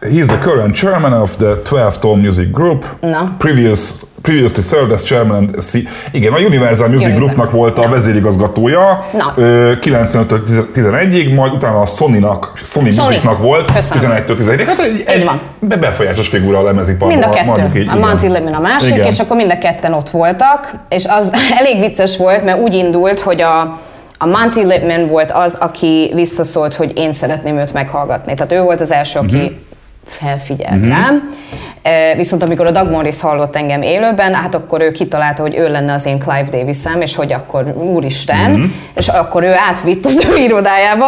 he's the current chairman of the 12 Tone Music Group. Na. Previous, previously served as chairman and C- Igen, a Universal Music Universal. Groupnak volt a vezérigazgatója Na. ö, 95-től 11-ig, majd utána a Sony-nak, Sony, Sony. Musicnak volt Köszönöm. 11-től 11-ig. Hát egy, egy van. be- befolyásos figura a lemeziparban. Mind a kettő. így, a Littman a másik, Igen. és akkor mind a ketten ott voltak, és az elég vicces volt, mert úgy indult, hogy a, a Monty Littman volt az, aki visszaszólt, hogy én szeretném őt meghallgatni. Tehát ő volt az első, aki Mhm. felfigyelt rám. E, Viszont amikor a Doug Morris hallott engem élőben, hát akkor ő kitalálta, hogy ő lenne az én Clive Davis-em, és hogy akkor úristen, Mhm. és akkor ő átvitt az ő irodájába,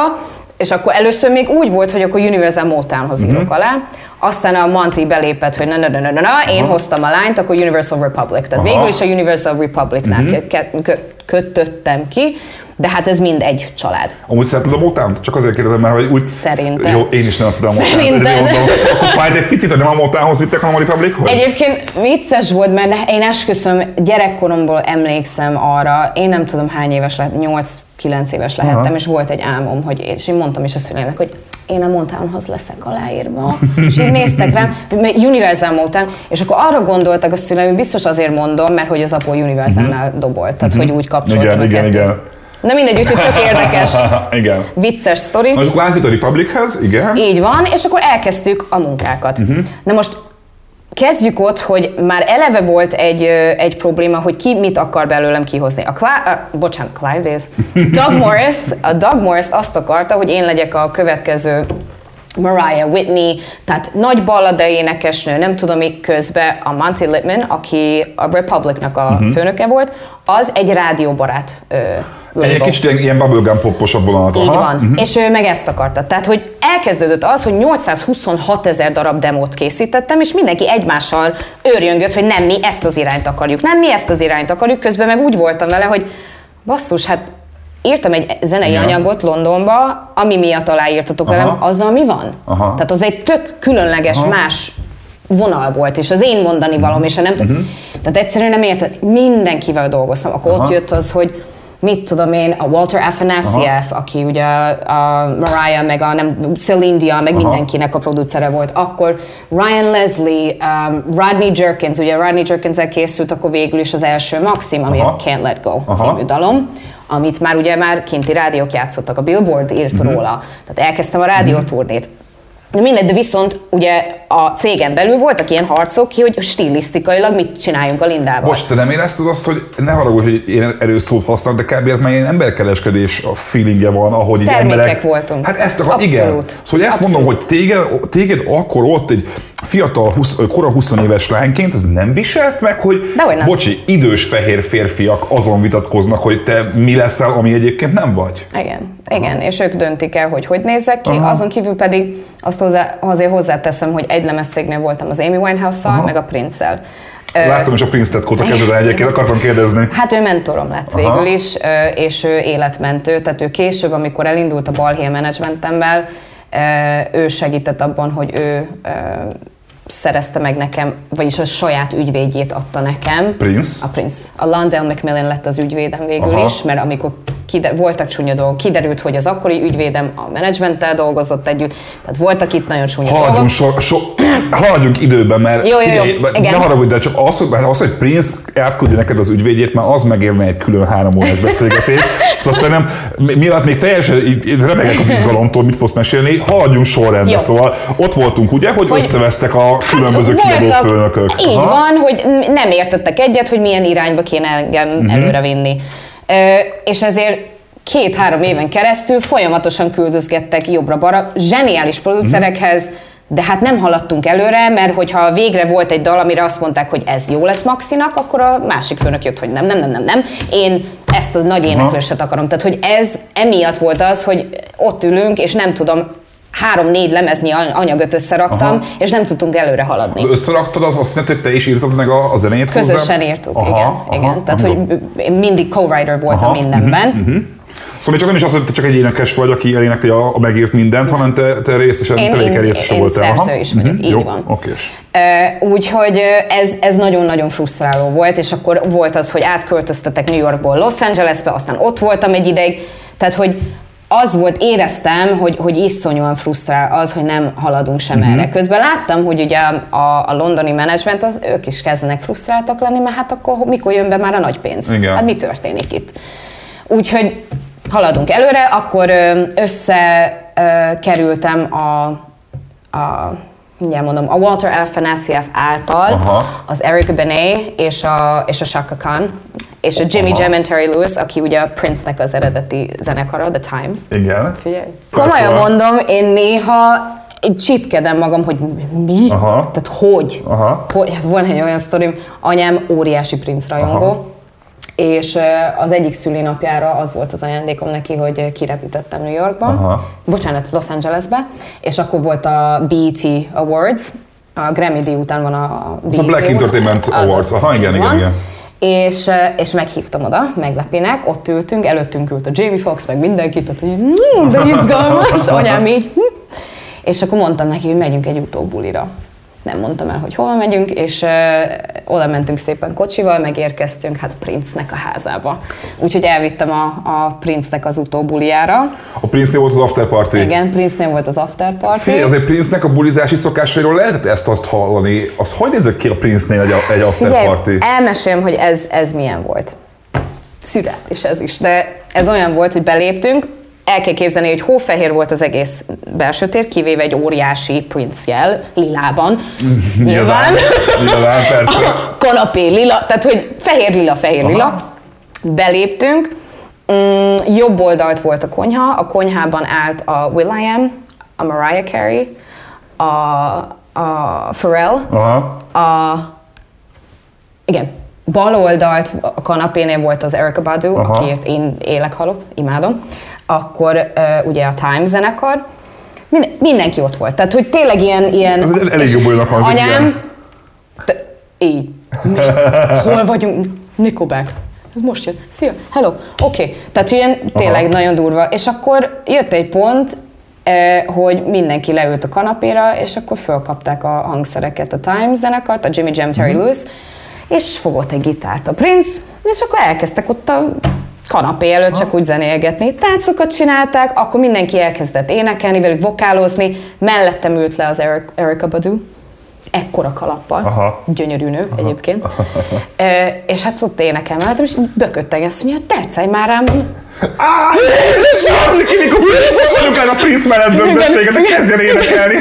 és akkor először még úgy volt, hogy akkor Universal Motownhoz Mhm. írok alá, aztán a Monty belépett, hogy na na na na na, na én hoztam a lányt, akkor Universal Republic. Tehát Aha. Végül is a Universal Republicnál uh-huh. kötöttem ki, de hát ez mind egy család. Amúgy szereted a motánt? Csak azért kérdezem, mert hogy úgy... Szerintem. Jó, én is nem szeretem a motánt. Szerintem. Akkor fájt egy picit, hogy nem a motánhoz vittek, hanem a Republichoz? Egyébként vicces volt, mert én esküszöm, gyerekkoromból emlékszem arra, én nem tudom hány éves lett, 8-9 éves lehettem, Aha. és volt egy álmom, hogy én, és én mondtam is a szüleimnek, hogy én a Motownhoz leszek aláírva. És így néztek rám, mert Universal Motown, és akkor arra gondoltak a szüleim, biztos azért mondom, mert hogy az apu Universalnál dobolt, tehát hogy úgy kapcsoltam Mhm. Igen, a igen, kettőt. igen. Na mindegy, úgyhogy tök érdekes, igen. vicces sztori. Na, és akkor átvitt a Republichez, igen. Így van, és akkor elkezdtük a munkákat. Uh-huh. Na most kezdjük ott, hogy már eleve volt egy, egy probléma, hogy ki mit akar belőlem kihozni. A Cla- uh, bocsánat, Clive. Doug Morris, a Doug Morris azt akarta, hogy én legyek a következő Mariah Whitney, tehát nagy ballada énekesnő, nem tudom mi közben a Monty Littman, aki a Republicnak a uh-huh. főnöke volt, az egy rádióbarát ö, Egy label. kicsit ilyen- bubblegum poposabb vonalat. Így van. Uh-huh. És ő meg ezt akarta. Tehát, hogy elkezdődött az, hogy 826 ezer darab demót készítettem, és mindenki egymással őrjöngött, hogy nem mi ezt az irányt akarjuk, nem mi ezt az irányt akarjuk, közben meg úgy voltam vele, hogy basszus, hát írtam egy zenei Igen. anyagot Londonba, ami miatt aláírtatok velem, azzal mi van? Aha. Tehát az egy tök különleges, Aha. más vonal volt, és az én mondani valóm, és nem Mhm. tudom. Tehát egyszerűen nem érted, mindenkivel dolgoztam. Akkor ott Aha. jött az, hogy mit tudom én, a Walter Afanasieff, aki ugye a Mariah, meg a nem, Celine Dion, meg Aha. mindenkinek a producere volt. Akkor Ryan Leslie, um, Rodney Jerkins, ugye Rodney jerkins készült akkor végül is az első Maxim, ami Aha. a Can't Let Go Aha. című dalom, amit már ugye már kinti rádiók játszottak, a Billboard írt Mhm. róla. Tehát elkezdtem a rádióturnét. De mindegy, de viszont ugye a cégen belül voltak ilyen harcok ki, hogy stilisztikailag mit csináljunk a Lindával. Most te nem érezted azt, hogy ne haragudj, hogy én erőszót használok, de kb. ez már ilyen emberkereskedés a feelingje van, ahogy így Termékek emberek... voltunk. Hát ezt akar, igen. Abszolút. Szóval ezt mondom, hogy téged, téged akkor ott egy fiatal, 20, kora 20 éves lányként ez nem viselt meg, hogy Dehogy nem. bocsi, idős fehér férfiak azon vitatkoznak, hogy te mi leszel, ami egyébként nem vagy. Igen, igen, és ők döntik el, hogy hogy nézek ki. Aha. Azon kívül pedig azt hozzá, azért hozzáteszem, hogy egy lemezcégnél voltam az Amy Winehouse-szal, meg a Prince-el. Láttam is a Prince tetkót a kezeden egyébként, akartam kérdezni. Hát ő mentorom lett Aha. végül is, és ő életmentő, tehát ő később, amikor elindult a balhé managementemmel, ö, ő segített abban, hogy ő szerezte meg nekem, vagyis a saját ügyvédjét adta nekem. Prince? A Prince. A Landell Macmillan lett az ügyvédem végül Aha. is, mert amikor kide- voltak csúnya dolgok, kiderült, hogy az akkori ügyvédem a menedzsmenttel dolgozott együtt, tehát voltak itt nagyon csúnya Haladjunk, dolgok. so, so, haladjunk időben, mert Jó, jó, jó. figyelj, Igen. ne haragudj, de csak az, hogy, mert az, hogy Prince átküldi neked az ügyvédjét, már az megérne egy külön három órás beszélgetés. Szóval szerintem, mi- miatt még teljesen remegek az izgalomtól, mit fogsz mesélni, haladjunk sorrendbe. Jó. Szóval ott voltunk, ugye, hogy, Hogy- összevesztek a különböző Hát kiadó főnökök. Így Aha. van, hogy nem értettek egyet, hogy milyen irányba kéne engem uh-huh. előre vinni. Ö, és ezért két-három éven keresztül folyamatosan küldözgettek jobbra-balra zseniális producerekhez, de hát nem haladtunk előre, mert hogyha végre volt egy dal, amire azt mondták, hogy ez jó lesz Maxinak, akkor a másik főnök jött, hogy nem, nem, nem, nem, nem. Én ezt a nagy éneklőset akarom. Tehát, hogy ez emiatt volt az, hogy ott ülünk, és nem tudom, három-négy lemeznyi any- anyagot összeraktam, Aha. és nem tudtunk előre haladni. Összeraktad, az azt jelenti, hogy te is írtad meg a, a zenét hozzá? Közösen írtuk, Aha, igen. aha, igen. Tehát, hogy én mindig co-writer voltam Aha, Mhm, mindenben. Szóval csak nem is az, hogy te csak egy énekes vagy, aki elénekli a, a megírt mindent, hanem te, te részesen, Én- tevékeny én- részese én voltál. szerző Aha. is vagyok, Mhm, így jó, van. Okés. Úgyhogy ez, ez nagyon-nagyon frusztráló volt, és akkor volt az, hogy átköltöztetek New Yorkból Los Angelesbe, aztán ott voltam egy ideig, tehát hogy az volt, éreztem, hogy, hogy iszonyúan frusztrál az, hogy nem haladunk sem uh-huh. erre. Közben láttam, hogy ugye a, a londoni menedzsment, az ők is kezdenek frusztráltak lenni, mert hát akkor mikor jön be már a nagy pénz? Igen. Hát mi történik itt? Úgyhogy haladunk előre, akkor összekerültem a, a mindjárt mondom, a Walter Afanasieff által Aha. az Eric Benet és a, és a Shaka Khan, és a Jimmy Aha. Jam and Terry Lewis, aki ugye a Prince-nek az eredeti zenekara, The Times. Igen. Figyelj. Komolyan mondom, én néha így csípkedem magam, hogy mi? Aha. Tehát hogy? Aha. hogy? Hát Van egy olyan sztorim, anyám óriási Prince rajongó, Aha. És az egyik szülinapjára az volt az ajándékom neki, hogy kirepítettem New Yorkba, Aha. bocsánat, Los Angelesbe, és akkor volt a BET Awards, a Grammy díj után van a BET a Black Award. Entertainment Awards. Aha, igen, igen, igen. És, és meghívtam oda, meglepinek, ott ültünk, előttünk ült a Jamie Foxx, meg mindenki, tehát hogy mm, de izgalmas, anyám így. hm. És akkor mondtam neki, hogy megyünk egy utóbulira. Nem mondtam el, hogy hova megyünk, és uh, oda mentünk szépen kocsival, megérkeztünk hát Prince-nek a házába. Úgyhogy elvittem a, a Prince-nek az utóbuliára. A Prince-nél volt az after party. Igen, Prince-nél volt az after party. Figyelj, azért Prince-nek a bulizási szokásairól lehetett ezt azt hallani. Az hogy nézett ki a Prince-nél egy, egy after Figyelj, elmesélem, hogy ez, ez milyen volt. Szüret, és ez is, de ez olyan volt, hogy beléptünk, el kell képzelni, hogy hófehér volt az egész belső tér, kivéve egy óriási Prince jel, lilában. Nyilván. Nyilván, persze. Kanapé lila, tehát hogy fehér-lila, fehér-lila. Beléptünk, mm, jobb oldalt volt a konyha, a konyhában állt a Will.i.am, a Mariah Carey, a, a Pharrell, Aha. a, igen, bal oldalt a kanapénél volt az Erica Badu, Aha. akiért én élek halott, imádom. Akkor ugye a Time zenekar, Minden, mindenki ott volt. Tehát, hogy tényleg ilyen... ilyen elég jó bulinak hangzik, Anyám, te, így. És hol vagyunk? Nickelback. ez most jön, szia, hello, oké. Okay. Tehát ilyen tényleg Aha. nagyon durva. És akkor jött egy pont, hogy mindenki leült a kanapéra, és akkor fölkapták a hangszereket, a Times zenekart, a Jimmy Jam, Terry Mhm. Lewis, és fogott egy gitárt a Prince, és akkor elkezdtek ott a kanapé előtt csak úgy zenélgetni. Táncokat csinálták, akkor mindenki elkezdett énekelni, velük vokálozni, mellettem ült le az Eric, Erica Badu, ekkora kalappal, Aha. gyönyörű nő egyébként, e, és hát ott énekel mellettem, és így bökötteg ezt, mondja, tercelj már rám, Á, Jézus! Laci, ki mikor anyukád a Prince mellett bögdött téged, hogy kezdjen énekelni.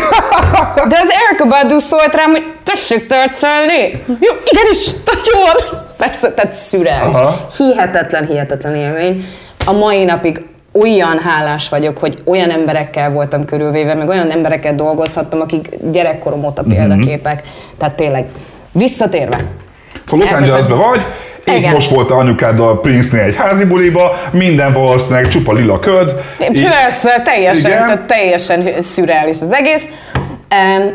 De az Erica Badu szólt rám, hogy tessék tercelni. Jó, igenis, tök jól. Persze, tehát szürreális. Aha. Hihetetlen, hihetetlen élmény. A mai napig olyan hálás vagyok, hogy olyan emberekkel voltam körülvéve, meg olyan emberekkel dolgozhattam, akik gyerekkorom óta példaképek. Tehát tényleg, visszatérve. Szóval Los Angelesben vagy, Épp Igen. most volt a anyukáddal Prince-nél egy házi buliba, minden valószínűleg csupa lila köd. Így- Persze, teljesen, Igen. tehát teljesen szürreális az egész.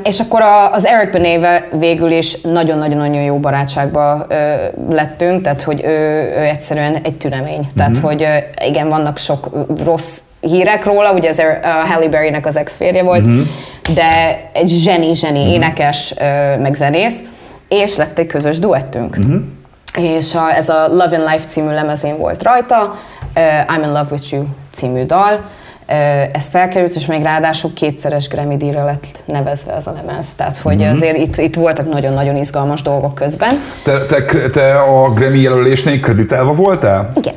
És akkor az Eric Benéve végül is nagyon-nagyon-nagyon jó barátságba lettünk, tehát hogy ő, ő egyszerűen egy tünemény. Tehát, Mhm. hogy igen, vannak sok rossz hírek róla, ugye Er- a Halle Berrynek az ex-férje volt, Mhm. de egy zseni-zseni énekes, ö, meg zenész, és lett egy közös duettünk. Mhm. És a, ez a Love in Life című lemezén volt rajta, uh, I'm in Love with You című dal, ez felkerült, és még ráadásul kétszeres Grammy díjra lett nevezve ez a lemez. Tehát, hogy Mhm. azért itt, itt voltak nagyon-nagyon izgalmas dolgok közben. Te, te, te a Grammy jelölésnél kreditálva voltál? Igen.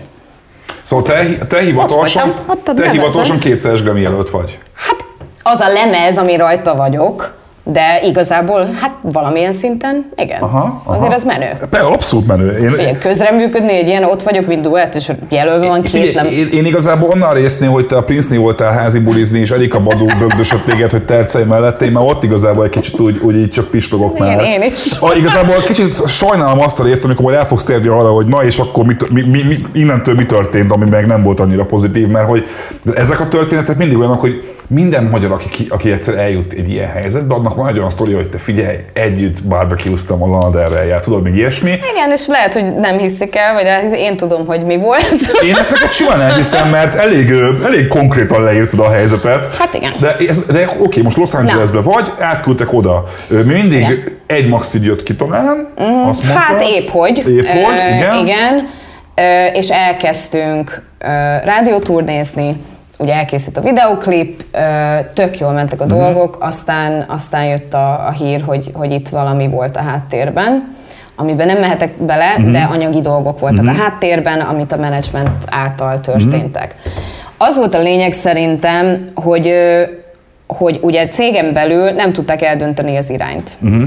Szóval te, te hivatalosan, voltam, ott te hivatalosan kétszeres Grammy jelölt vagy. Hát az a lemez, ami rajta vagyok, de igazából hát valamilyen szinten, igen. Aha, aha. Azért az menő. Te abszolút menő. Én, Figyelj, közreműködni egy ilyen, ott vagyok, mint duett, és jelölve van két Figyelj, lemez. én, én igazából onnan résznél, hogy te a Prince-nél voltál házi bulizni, és Erika Badu bögdösött téged, hogy tercelj mellett, én már ott igazából egy kicsit úgy, úgy így csak pislogok már. én is. A, igazából kicsit sajnálom azt a részt, amikor majd el fogsz térni arra, hogy na és akkor mi, mi, mi, mi, innentől mi történt, ami meg nem volt annyira pozitív, mert hogy ezek a történetek mindig olyanok, hogy minden magyar, aki, ki- aki egyszer eljut egy ilyen helyzetbe, annak van egy olyan sztori, hogy te figyelj, együtt barbecue-ztam a Lana Del Rey-jel, tudod, még ilyesmi. Igen, és lehet, hogy nem hiszik el, vagy én tudom, hogy mi volt. Én ezt neked simán elhiszem, mert elég, elég konkrétan leírtad a helyzetet. Hát igen. De, ez, de oké, most Los Angelesben vagy, átküldtek oda. Mi mindig Igen. egy maxid jött ki talán, azt mondtad. Hát épp hogy. Épp hogy, igen. igen. És elkezdtünk rádióturnézni, ugye elkészült a videoklip, tök jól mentek Mhm. a dolgok, aztán, aztán jött a, a hír, hogy, hogy itt valami volt a háttérben, amiben nem mehetek bele, Mhm. de anyagi dolgok voltak a háttérben, amit a menedzsment által történtek. Mhm. Az volt a lényeg szerintem, hogy hogy ugye cégen belül nem tudták eldönteni az irányt. Uh-huh.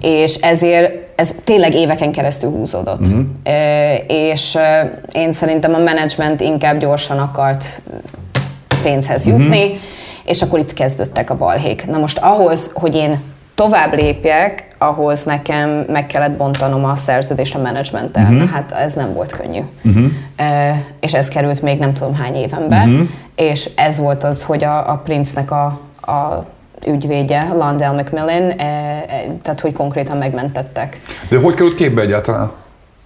És ezért ez tényleg éveken keresztül húzódott. Uh-huh. E, és én szerintem a menedzsment inkább gyorsan akart pénzhez jutni, uh-huh. és akkor itt kezdődtek a balhék. Na most ahhoz, hogy én tovább lépjek, ahhoz nekem meg kellett bontanom a szerződést a menedzsmenttel. Uh-huh. Hát ez nem volt könnyű. Uh-huh. E, és ez került még nem tudom hány évenbe, uh-huh. és ez volt az, hogy a, a Prince-nek a, a ügyvédje, Landell Macmillan, e, e, tehát hogy konkrétan megmentettek. De hogy került képbe egyáltalán?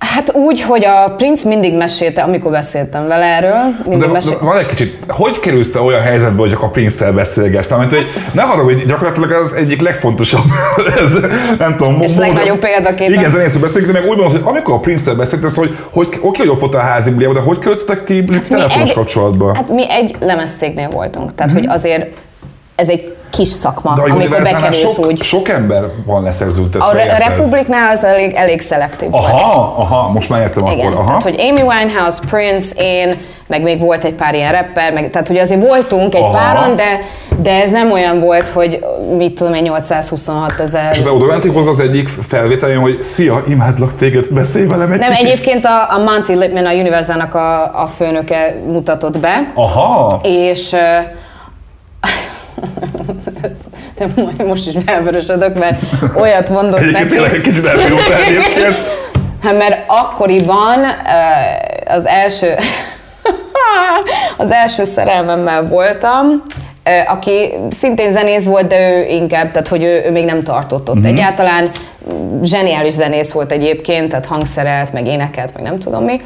Hát úgy, hogy a Prince mindig mesélte, amikor beszéltem vele erről, mindig De, de mesélte. van egy kicsit, hogy kerülsz te olyan helyzetbe, hogy csak a Prince-tel beszélgess? Mert hogy ne haragudj, gyakorlatilag az egyik legfontosabb, ez, nem tudom, És mód- legnagyobb példaképpen. Igen, zenészről beszélünk, de meg úgy mondod, hogy amikor a Prince-tel beszéltesz, hogy, hogy oké, hogy ott volt a házi buliában, de hogy kerültetek ti hát telefonos egy- kapcsolatba? Hát mi egy lemezcégnél voltunk, tehát hogy azért ez egy kis szakma, de amikor bekerülsz sok, úgy. sok ember van leszerződtetve. A, Re- a? Republiknál az elég, elég szelektív volt. Aha, aha, most már értem Igen, akkor. Aha. tehát hogy Amy Winehouse, Prince, én, meg még volt egy pár ilyen rapper, meg, tehát hogy azért voltunk egy Aha. páron, de, de ez nem olyan volt, hogy mit tudom én, 826 ezer. És te oda mentél hozzá az egyik felvételén, hogy szia, imádlak téged, beszélj velem egy Nem, kicsit. egyébként a, a Monty Lipman, a Universalnak a, a főnöke mutatott be, Aha, és majd most is elvörösödök, mert olyat mondott egyébként neki. tényleg egy kicsit elfogult egyébként. Hát mert akkoriban az első, az első szerelmemmel voltam, aki szintén zenész volt, de ő inkább, tehát hogy ő, ő még nem tartott ott uh-huh. egyáltalán. Zseniális zenész volt egyébként, tehát hangszerelt, meg énekelt, meg nem tudom mi.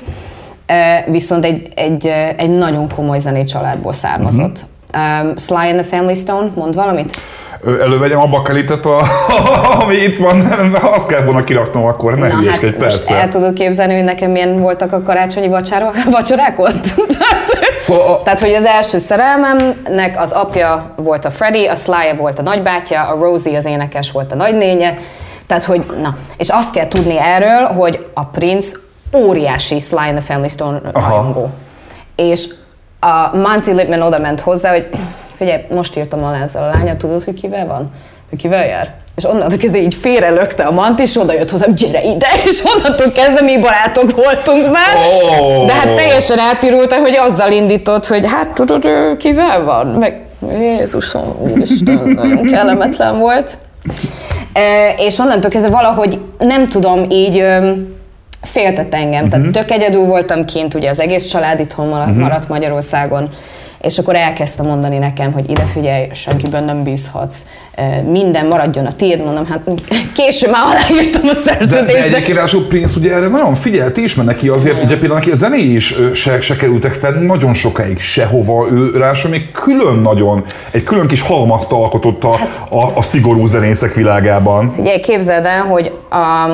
viszont egy, egy, egy nagyon komoly zenét családból származott. Uh-huh. Um, Sly and the Family Stone, mond valamit? elővegyem a bakelitet, a, ami itt van, azt kell volna kiraknom akkor, ne Na, hát persze. el tudod képzelni, hogy nekem milyen voltak a karácsonyi vacsárok, vacsorák ott? tehát, szóval, tehát, hogy az első szerelmemnek az apja volt a Freddy, a Sly volt a nagybátyja, a Rosie az énekes volt a nagynénye, tehát, hogy na, és azt kell tudni erről, hogy a Prince óriási Sly and the Family Stone rajongó. És a Monty Lipman oda ment hozzá, hogy figyelj, most írtam alá ezzel a lányat, tudod, hogy kivel van? Hogy kivel jár? És onnantól kezdve így félre lökte a mant, és oda jött hozzám, gyere ide, és onnantól kezdve mi barátok voltunk már. Oh. De hát teljesen elpirult, hogy azzal indított, hogy hát tudod, kivel van? Meg Jézusom, úristen, nagyon kellemetlen volt. E, és onnantól kezdve valahogy nem tudom, így féltett engem. Uh-huh. Tehát tök egyedül voltam kint, ugye az egész család itthon maradt, uh-huh. Magyarországon és akkor elkezdte mondani nekem, hogy ide figyelj, senkiben nem bízhatsz, minden maradjon a tiéd, mondom, hát később már aláírtam a szerződést. De, de egyébként Rásó Prince ugye erre nagyon figyelt is, mert neki azért, ugye például neki a zenéi is se, se kerültek fel nagyon sokáig sehova, ő Rásó még külön nagyon, egy külön kis halmazt alkotott a, hát, a, a szigorú zenészek világában. Figyelj, képzeld el, hogy a,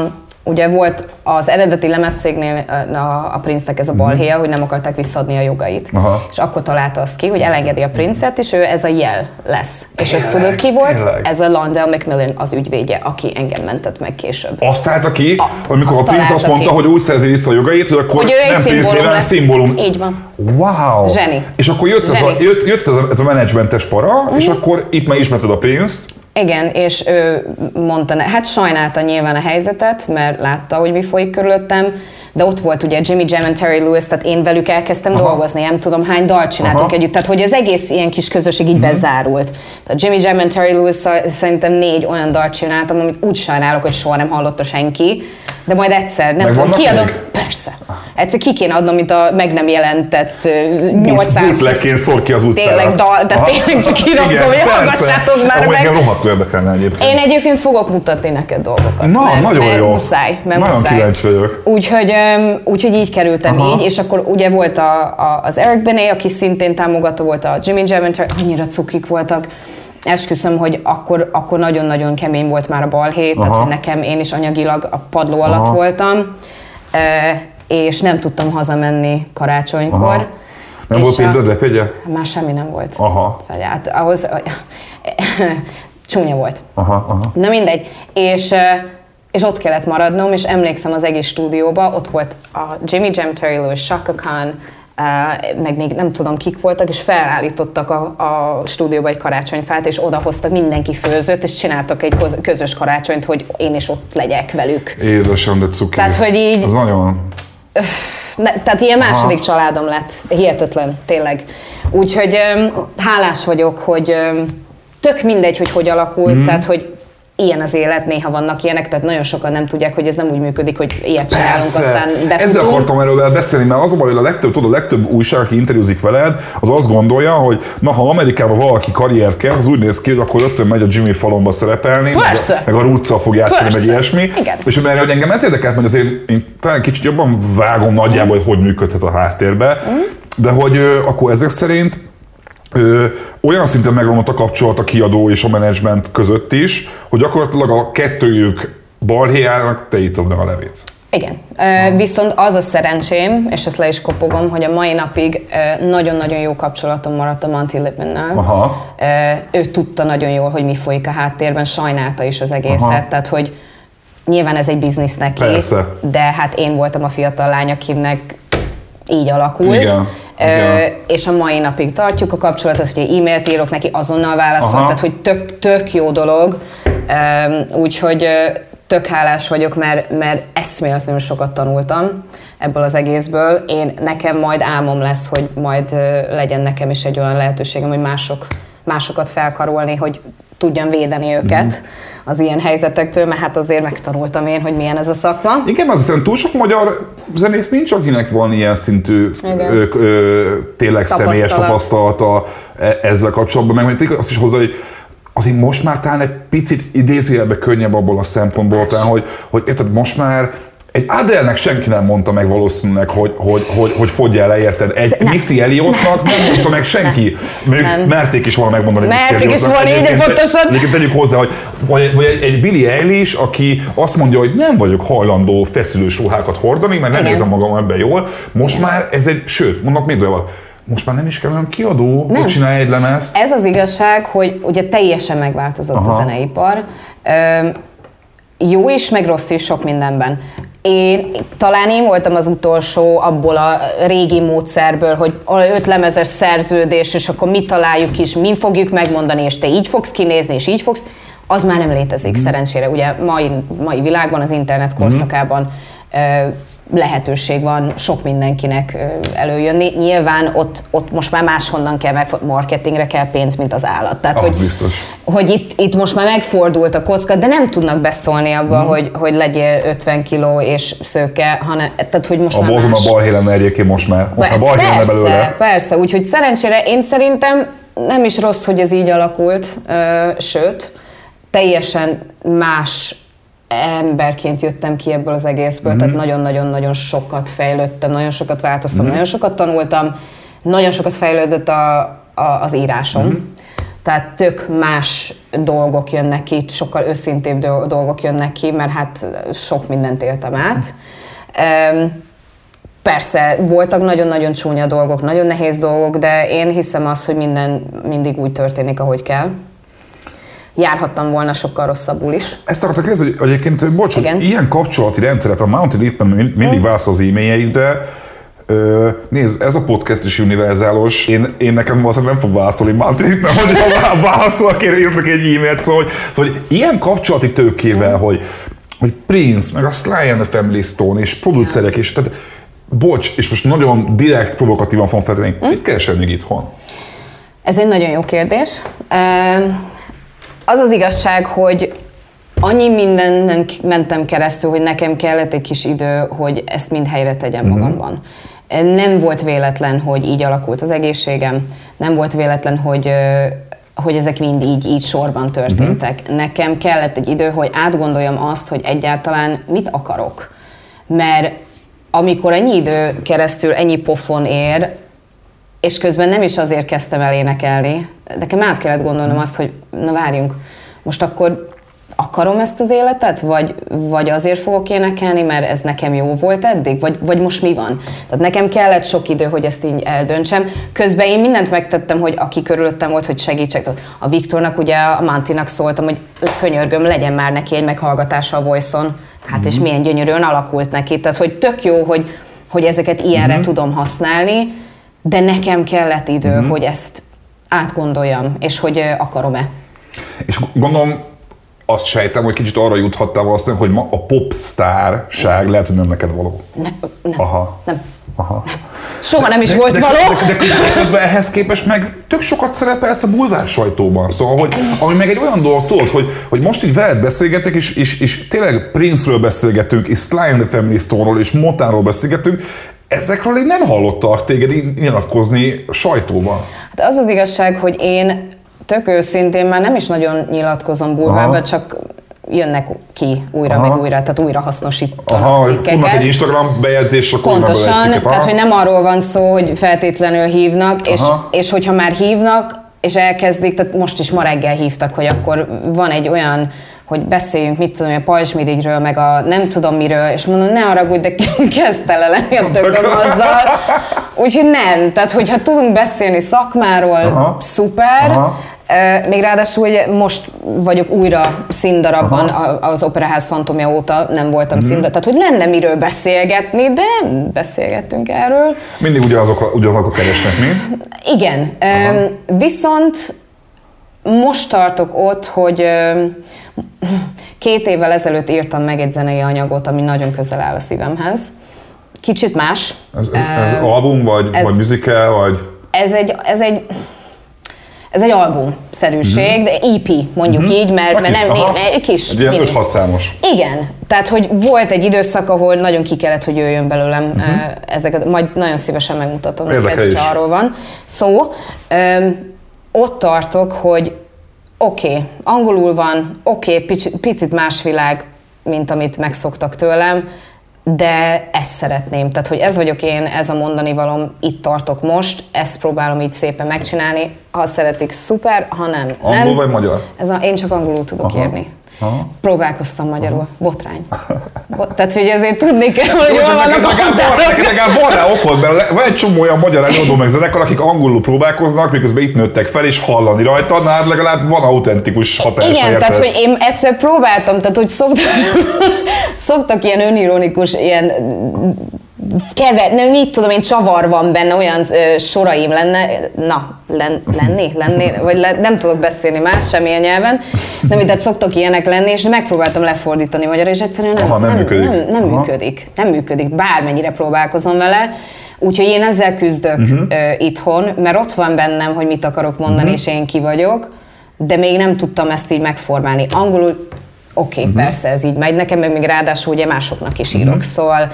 ugye volt az eredeti lemezszégnél a, a Prince-nek ez a mhm. balhéja, hogy nem akarták visszaadni a jogait. Aha. És akkor találta azt ki, hogy elengedi a Prince-et, és ő ez a jel lesz. Tényleg, és ezt tudod ki volt? Tényleg. Ez a Landell McMillan az ügyvédje, aki engem mentett meg később. Azt találta ki, a, amikor a Prince azt mondta, ki. hogy úgy szerzi vissza a jogait, hogy akkor hogy ő nem Prince lesz. szimbólum. Így van. Wow! Zseni. És akkor jött, Zseni. Ez, a, jött, jött ez a, ez a menedzsmentes para, mm-hmm. és mhm. akkor itt már ismerted a Prince-t, igen, és ő mondta, hát sajnálta nyilván a helyzetet, mert látta, hogy mi folyik körülöttem, de ott volt ugye Jimmy Jam and Terry Lewis, tehát én velük elkezdtem Aha. dolgozni, nem tudom hány dalt csináltunk Aha. együtt, tehát hogy az egész ilyen kis közösség így mm-hmm. bezárult. Tehát Jimmy Jam and Terry Lewis szerintem négy olyan dalt csináltam, amit úgy sajnálok, hogy soha nem hallotta senki, de majd egyszer, nem meg tudom, kiadom, még? persze. Egyszer ki kéne adnom, mint a meg nem jelentett 800... Bootlegként szól ki az utcára. Tényleg dal, de tényleg csak kirakom, hogy hallgassátok már meg. Engem rohadtul érdekelne egyébként. Én egyébként fogok mutatni neked dolgokat. Na, mert, nagyon mert jó. Muszáj, mert nagyon muszáj. kíváncsi vagyok. Úgyhogy, úgyhogy így kerültem Aha. így, és akkor ugye volt a, a, az Eric Bené, aki szintén támogató volt a Jimmy Jam, annyira cukik voltak esküszöm, hogy akkor, akkor nagyon-nagyon kemény volt már a balhét, Aha. tehát hogy nekem én is anyagilag a padló alatt Aha. voltam, és nem tudtam hazamenni karácsonykor. Aha. Nem volt pénzed lepegye? Már semmi nem volt. Aha. Tehát ahhoz csúnya volt. Aha, aha. Na mindegy. És, és ott kellett maradnom, és emlékszem az egész stúdióba, ott volt a Jimmy Jam, Terry Lewis, Shaka Khan, meg még nem tudom kik voltak, és felállítottak a, a stúdióba egy karácsonyfát, és odahoztak, mindenki főzött, és csináltak egy közös karácsonyt, hogy én is ott legyek velük. Édesem, de cuki. Tehát, hogy így... Az nagyon... Ne, tehát ilyen második Aha. családom lett. Hihetetlen, tényleg. Úgyhogy hálás vagyok, hogy tök mindegy, hogy hogy alakult, mm. tehát hogy ilyen az élet, néha vannak ilyenek, tehát nagyon sokan nem tudják, hogy ez nem úgy működik, hogy ilyet csinálunk, Persze. aztán befutunk. Ezzel akartam erről beszélni, mert az a baj, hogy a legtöbb, tudod, a legtöbb újság, aki interjúzik veled, az azt gondolja, hogy na, ha Amerikában valaki karriert kezd, az úgy néz ki, hogy akkor rögtön megy a Jimmy falomba szerepelni, Persze. meg a, meg a Rúccal fog játszani, meg ilyesmi. Igen. És mert hogy engem ez érdekelt, mert azért én talán kicsit jobban vágom nagyjából, hogy hogy működhet a háttérbe, mm. de hogy akkor ezek szerint ö, olyan szinten megromlott a kapcsolat a kiadó és a menedzsment között is, hogy gyakorlatilag a kettőjük balhéjának te ítod meg a levét. Igen. Viszont az a szerencsém, és ezt le is kopogom, hogy a mai napig nagyon-nagyon jó kapcsolatom maradt a Monty Lipmannel. Aha. Ő tudta nagyon jól, hogy mi folyik a háttérben, sajnálta is az egészet, Aha. tehát hogy nyilván ez egy biznisz neki, Persze. de hát én voltam a fiatal lány, akinek így alakult. Igen. Igen. és a mai napig tartjuk a kapcsolatot, hogy e-mailt írok neki, azonnal válaszol, Aha. tehát hogy tök, tök jó dolog. Úgyhogy tök hálás vagyok, mert, mert eszméletlenül sokat tanultam ebből az egészből. Én nekem majd álmom lesz, hogy majd legyen nekem is egy olyan lehetőségem, hogy mások, másokat felkarolni, hogy tudjam védeni őket. Mm az ilyen helyzetektől, mert hát azért megtanultam én, hogy milyen ez a szakma. Igen, az hiszem túl sok magyar zenész nincs, akinek van ilyen szintű ö, ö, tényleg Tapasztalat. személyes tapasztalata e, ezzel kapcsolatban, meg azt is hozzá, hogy azért most már talán egy picit idézőjelben könnyebb abból a szempontból, talán, hogy, hogy érted, most már egy Adele-nek senki nem mondta meg valószínűleg, hogy, hogy, hogy, hogy fogyj el, érted? Egy Nem. Missy Elliottnak nem mondta meg senki. Még Nem. merték is volna megmondani Merték is volna, így pontosan. Egyébként tegyük hozzá, hogy vagy, vagy egy, egy Billie Eilish, aki azt mondja, hogy nem vagyok hajlandó feszülős ruhákat hordani, mert nem Igen. érzem magam ebben jól. Most már ez egy, sőt, mondok még dolgot, most már nem is kell olyan kiadó, Nem. hogy csinálj egy lemezt. Ez az igazság, hogy ugye teljesen megváltozott Aha. A zeneipar. Öm, jó is, meg rossz is sok mindenben. Én talán én voltam az utolsó abból a régi módszerből, hogy öt lemezes szerződés, és akkor mi találjuk is, mi fogjuk megmondani, és te így fogsz kinézni, és így fogsz. Az már nem létezik, mm. szerencsére. Ugye mai, mai világban, az internet korszakában ö, lehetőség van sok mindenkinek előjönni. Nyilván ott, ott most már máshonnan kell, meg marketingre kell pénz, mint az állat. Tehát, Az hogy, biztos. hogy itt, itt most már megfordult a kocka, de nem tudnak beszólni abba, Mhm. hogy, hogy legyél 50 kiló és szőke, hanem, tehát hogy most A már más. a balhé lenne egyébként most már. Most már balhé lenne persze, belőle. persze, úgyhogy szerencsére én szerintem nem is rossz, hogy ez így alakult, ö, sőt, teljesen más emberként jöttem ki ebből az egészből, Mhm. tehát nagyon-nagyon-nagyon sokat fejlődtem, nagyon sokat változtam, Mhm. nagyon sokat tanultam, nagyon sokat fejlődött a, a, az írásom. Mhm. Tehát tök más dolgok jönnek ki, sokkal őszintébb do- dolgok jönnek ki, mert hát sok mindent éltem át. Persze, voltak nagyon-nagyon csúnya dolgok, nagyon nehéz dolgok, de én hiszem azt, hogy minden mindig úgy történik, ahogy kell. Járhattam volna sokkal rosszabbul is. Ezt akartak kérdezni, hogy egyébként, bocs, Igen. Ilyen kapcsolati rendszeret a Mountain mind- mindig válasz az e-mailjeidre, Ö, nézd, ez a podcast is univerzálos. Én, én nekem valószínűleg nem fog válaszolni Mountain Leap-ben, hogy ha válaszolok, én írnak egy e-mailt, szóval, hogy, szóval, hogy ilyen kapcsolati tőkével, hogy, hogy Prince, meg a Sly and the Family Stone, és producerek, és tehát, bocs, és most nagyon direkt, provokatívan fogom feltenni, Hm? mit keresel még itthon? Ez egy nagyon jó kérdés. Öm, Az az igazság, hogy annyi mindennek mentem keresztül, hogy nekem kellett egy kis idő, hogy ezt mind helyre tegyem magamban. Nem volt véletlen, hogy így alakult az egészségem, nem volt véletlen, hogy hogy ezek mind így, így sorban történtek. Nekem kellett egy idő, hogy átgondoljam azt, hogy egyáltalán mit akarok. Mert amikor ennyi idő keresztül ennyi pofon ér, és közben nem is azért kezdtem el énekelni, nekem át kellett gondolnom azt, hogy na várjunk, most akkor akarom ezt az életet, vagy, vagy azért fogok énekelni, mert ez nekem jó volt eddig, vagy, vagy most mi van? Tehát nekem kellett sok idő, hogy ezt így eldöntsem. Közben én mindent megtettem, hogy aki körülöttem volt, hogy segítsek. A Viktornak, ugye a Mantinak szóltam, hogy könyörgöm, legyen már neki egy meghallgatása a Voice-on. Hát és milyen gyönyörűen alakult neki. Tehát, hogy tök jó, hogy, hogy ezeket ilyenre tudom használni, de nekem kellett idő, hogy ezt átgondoljam, és hogy akarom-e. És gondolom, azt sejtem, hogy kicsit arra juthattál valószínűleg, hogy ma a popstárság lehet, hogy nem neked való. Ne, nem, Aha. nem. Aha. Soha nem is volt de, való. De, de, de, közben ehhez képest meg tök sokat szerepelsz a bulvár sajtóban. Szóval, hogy, ami meg egy olyan dolog, tudod, hogy, hogy most így veled beszélgetek, és, és, és tényleg Prince-ről beszélgetünk, és Sly and the Family Stone-ról, és Motáról beszélgetünk, ezekről én nem hallottak téged nyilatkozni sajtóban. Hát az az igazság, hogy én tök őszintén már nem is nagyon nyilatkozom bulvárba, csak jönnek ki újra, Aha. meg újra, tehát újra hasznosítanak Aha, cikkeket. egy Instagram bejegyzés, akkor Pontosan, cikket. tehát hogy nem arról van szó, hogy feltétlenül hívnak, és, Aha. és hogyha már hívnak, és elkezdik, tehát most is ma reggel hívtak, hogy akkor van egy olyan, hogy beszéljünk, mit tudom, a pajzsmirigyről, meg a nem tudom miről, és mondom, ne haragudj, de kezd tele lenni a tököm azzal. Úgyhogy nem, tehát hogyha tudunk beszélni szakmáról, Aha. szuper, Aha. Még ráadásul ugye most vagyok újra színdarabban a- az Operaház fantomja óta, nem voltam Mhm. színdarab, tehát hogy lenne miről beszélgetni, de nem beszélgettünk erről. Mindig ugyanazok, ugyanazok keresnek, mi? Igen, ö, viszont most tartok ott, hogy két évvel ezelőtt írtam meg egy zenei anyagot, ami nagyon közel áll a szívemhez. Kicsit más. Ez, ez, ez Ö, album, vagy, ez- vagy musical, vagy... ez egy, ez egy, ez egy albumszerűség, de EP mondjuk így, mert, mert nem, aha. egy kis. Egy ilyen mini. 5-6 számos. Igen, tehát hogy volt egy időszak, ahol nagyon ki kellett, hogy jöjjön belőlem uh-huh. ezeket, majd nagyon szívesen megmutatom neked, Érdekel hogyha is. arról van szó. Öm, ott tartok, hogy oké, okay, angolul van, oké, okay, picit, picit más világ, mint amit megszoktak tőlem, de ezt szeretném. Tehát, hogy ez vagyok én, ez a mondani valom, itt tartok most, ezt próbálom így szépen megcsinálni. Ha szeretik, szuper, ha nem, Angol nem. vagy magyar? Ez a, én csak angolul tudok Aha. írni. Aha. Próbálkoztam magyarul. Botrány. Bot, tehát, hogy ezért tudni kell, hogy Jó, hol vannak a határok. legalább van rá okod, mert van egy csomó olyan magyar előadó meg zenekar, akik angolul próbálkoznak, miközben itt nőttek fel, és hallani rajta, na hát legalább van autentikus hatása. Igen, érted? tehát hogy én egyszer próbáltam, tehát hogy szoktak, szoktak ilyen önironikus, ilyen kever, nem, mit tudom én, csavar van benne, olyan ö, soraim lenne, na, len, lenni, lenni, vagy le, nem tudok beszélni más, semmilyen nyelven, nem, tehát szoktak ilyenek lenni, és megpróbáltam lefordítani magyarra, és egyszerűen nem, Aha, nem működik. Nem, nem Aha. működik, nem működik, bármennyire próbálkozom vele, Úgyhogy én ezzel küzdök uh-huh. ö, itthon, mert ott van bennem, hogy mit akarok mondani, uh-huh. és én ki vagyok, de még nem tudtam ezt így megformálni. Angolul, oké, okay, Mhm. uh-huh. persze ez így megy nekem, meg még ráadásul ugye másoknak is írok, uh-huh. szóval...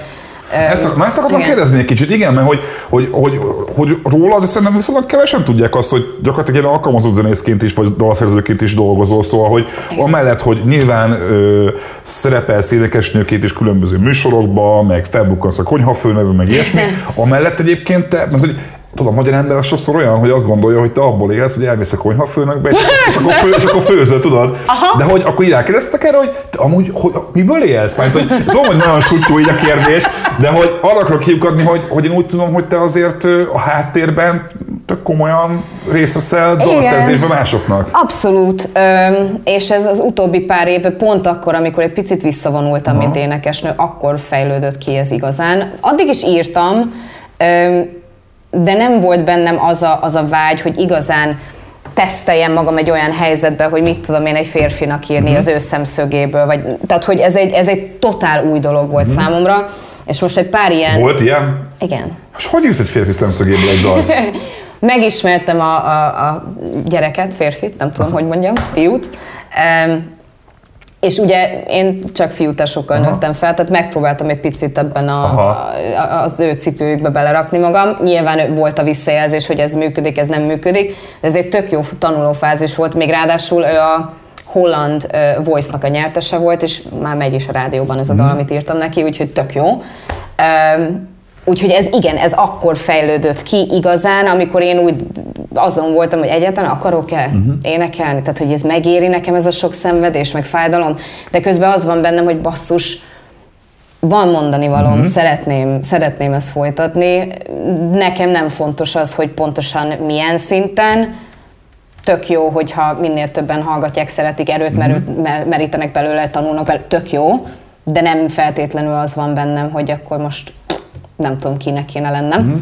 Ezt, na ezt akartam igen. kérdezni egy kicsit, igen, mert hogy, hogy, hogy, hogy rólad szerintem viszonylag kevesen tudják azt, hogy gyakorlatilag egy alkalmazott zenészként is, vagy dalszerzőként is dolgozol, szóval, hogy amellett, hogy nyilván ö, szerepelsz énekesnőként is különböző műsorokban, meg felbukkansz a konyhafőnökben, meg ilyesmi, amellett egyébként te, mert hogy Tudom, a magyar ember az sokszor olyan, hogy azt gondolja, hogy te abból élsz, hogy elmész a konyhafőnökbe, és, és, akkor, fő, és akkor főzöl, tudod? Aha. De hogy akkor így rákérdeztek erre, hogy te amúgy hogy, miből élsz? Mert hogy tudom, hogy nagyon sutyó így a kérdés, de hogy arra akarok kiukadni, hogy, hogy én úgy tudom, hogy te azért a háttérben tök komolyan részt veszel dalszerzésben másoknak. Abszolút, Öm, és ez az utóbbi pár év, pont akkor, amikor egy picit visszavonultam, Aha. mint énekesnő, akkor fejlődött ki ez igazán. Addig is írtam, öm, de nem volt bennem az a, az a vágy, hogy igazán teszteljem magam egy olyan helyzetbe, hogy mit tudom én egy férfinak írni Mhm. az ő szemszögéből, vagy, tehát hogy ez egy, ez egy totál új dolog volt számomra, és most egy pár ilyen... Volt ilyen? Igen. És hogy írsz egy férfi szemszögéből egy dalt? Megismertem a, a, a gyereket, férfit, nem tudom, hogy mondjam, fiút. Um, és ugye én csak fiútesokkal Aha. nőttem fel, tehát megpróbáltam egy picit ebben a, Aha. a, az ő cipőjükbe belerakni magam. Nyilván volt a visszajelzés, hogy ez működik, ez nem működik, de ez egy tök jó tanulófázis volt, még ráadásul ő a holland uh, Voice-nak a nyertese volt, és már megy is a rádióban ez a dal, amit írtam neki, úgyhogy tök jó. Um, Úgyhogy ez igen, ez akkor fejlődött ki igazán, amikor én úgy azon voltam, hogy egyáltalán akarok-e uh-huh. énekelni, tehát hogy ez megéri nekem ez a sok szenvedés, meg fájdalom, de közben az van bennem, hogy basszus, van mondani valóm, uh-huh. szeretném, szeretném ezt folytatni. Nekem nem fontos az, hogy pontosan milyen szinten, tök jó, hogyha minél többen hallgatják, szeretik, erőt mer- merítenek belőle, tanulnak belőle, tök jó, de nem feltétlenül az van bennem, hogy akkor most nem tudom, kinek kéne lennem. Uh-huh.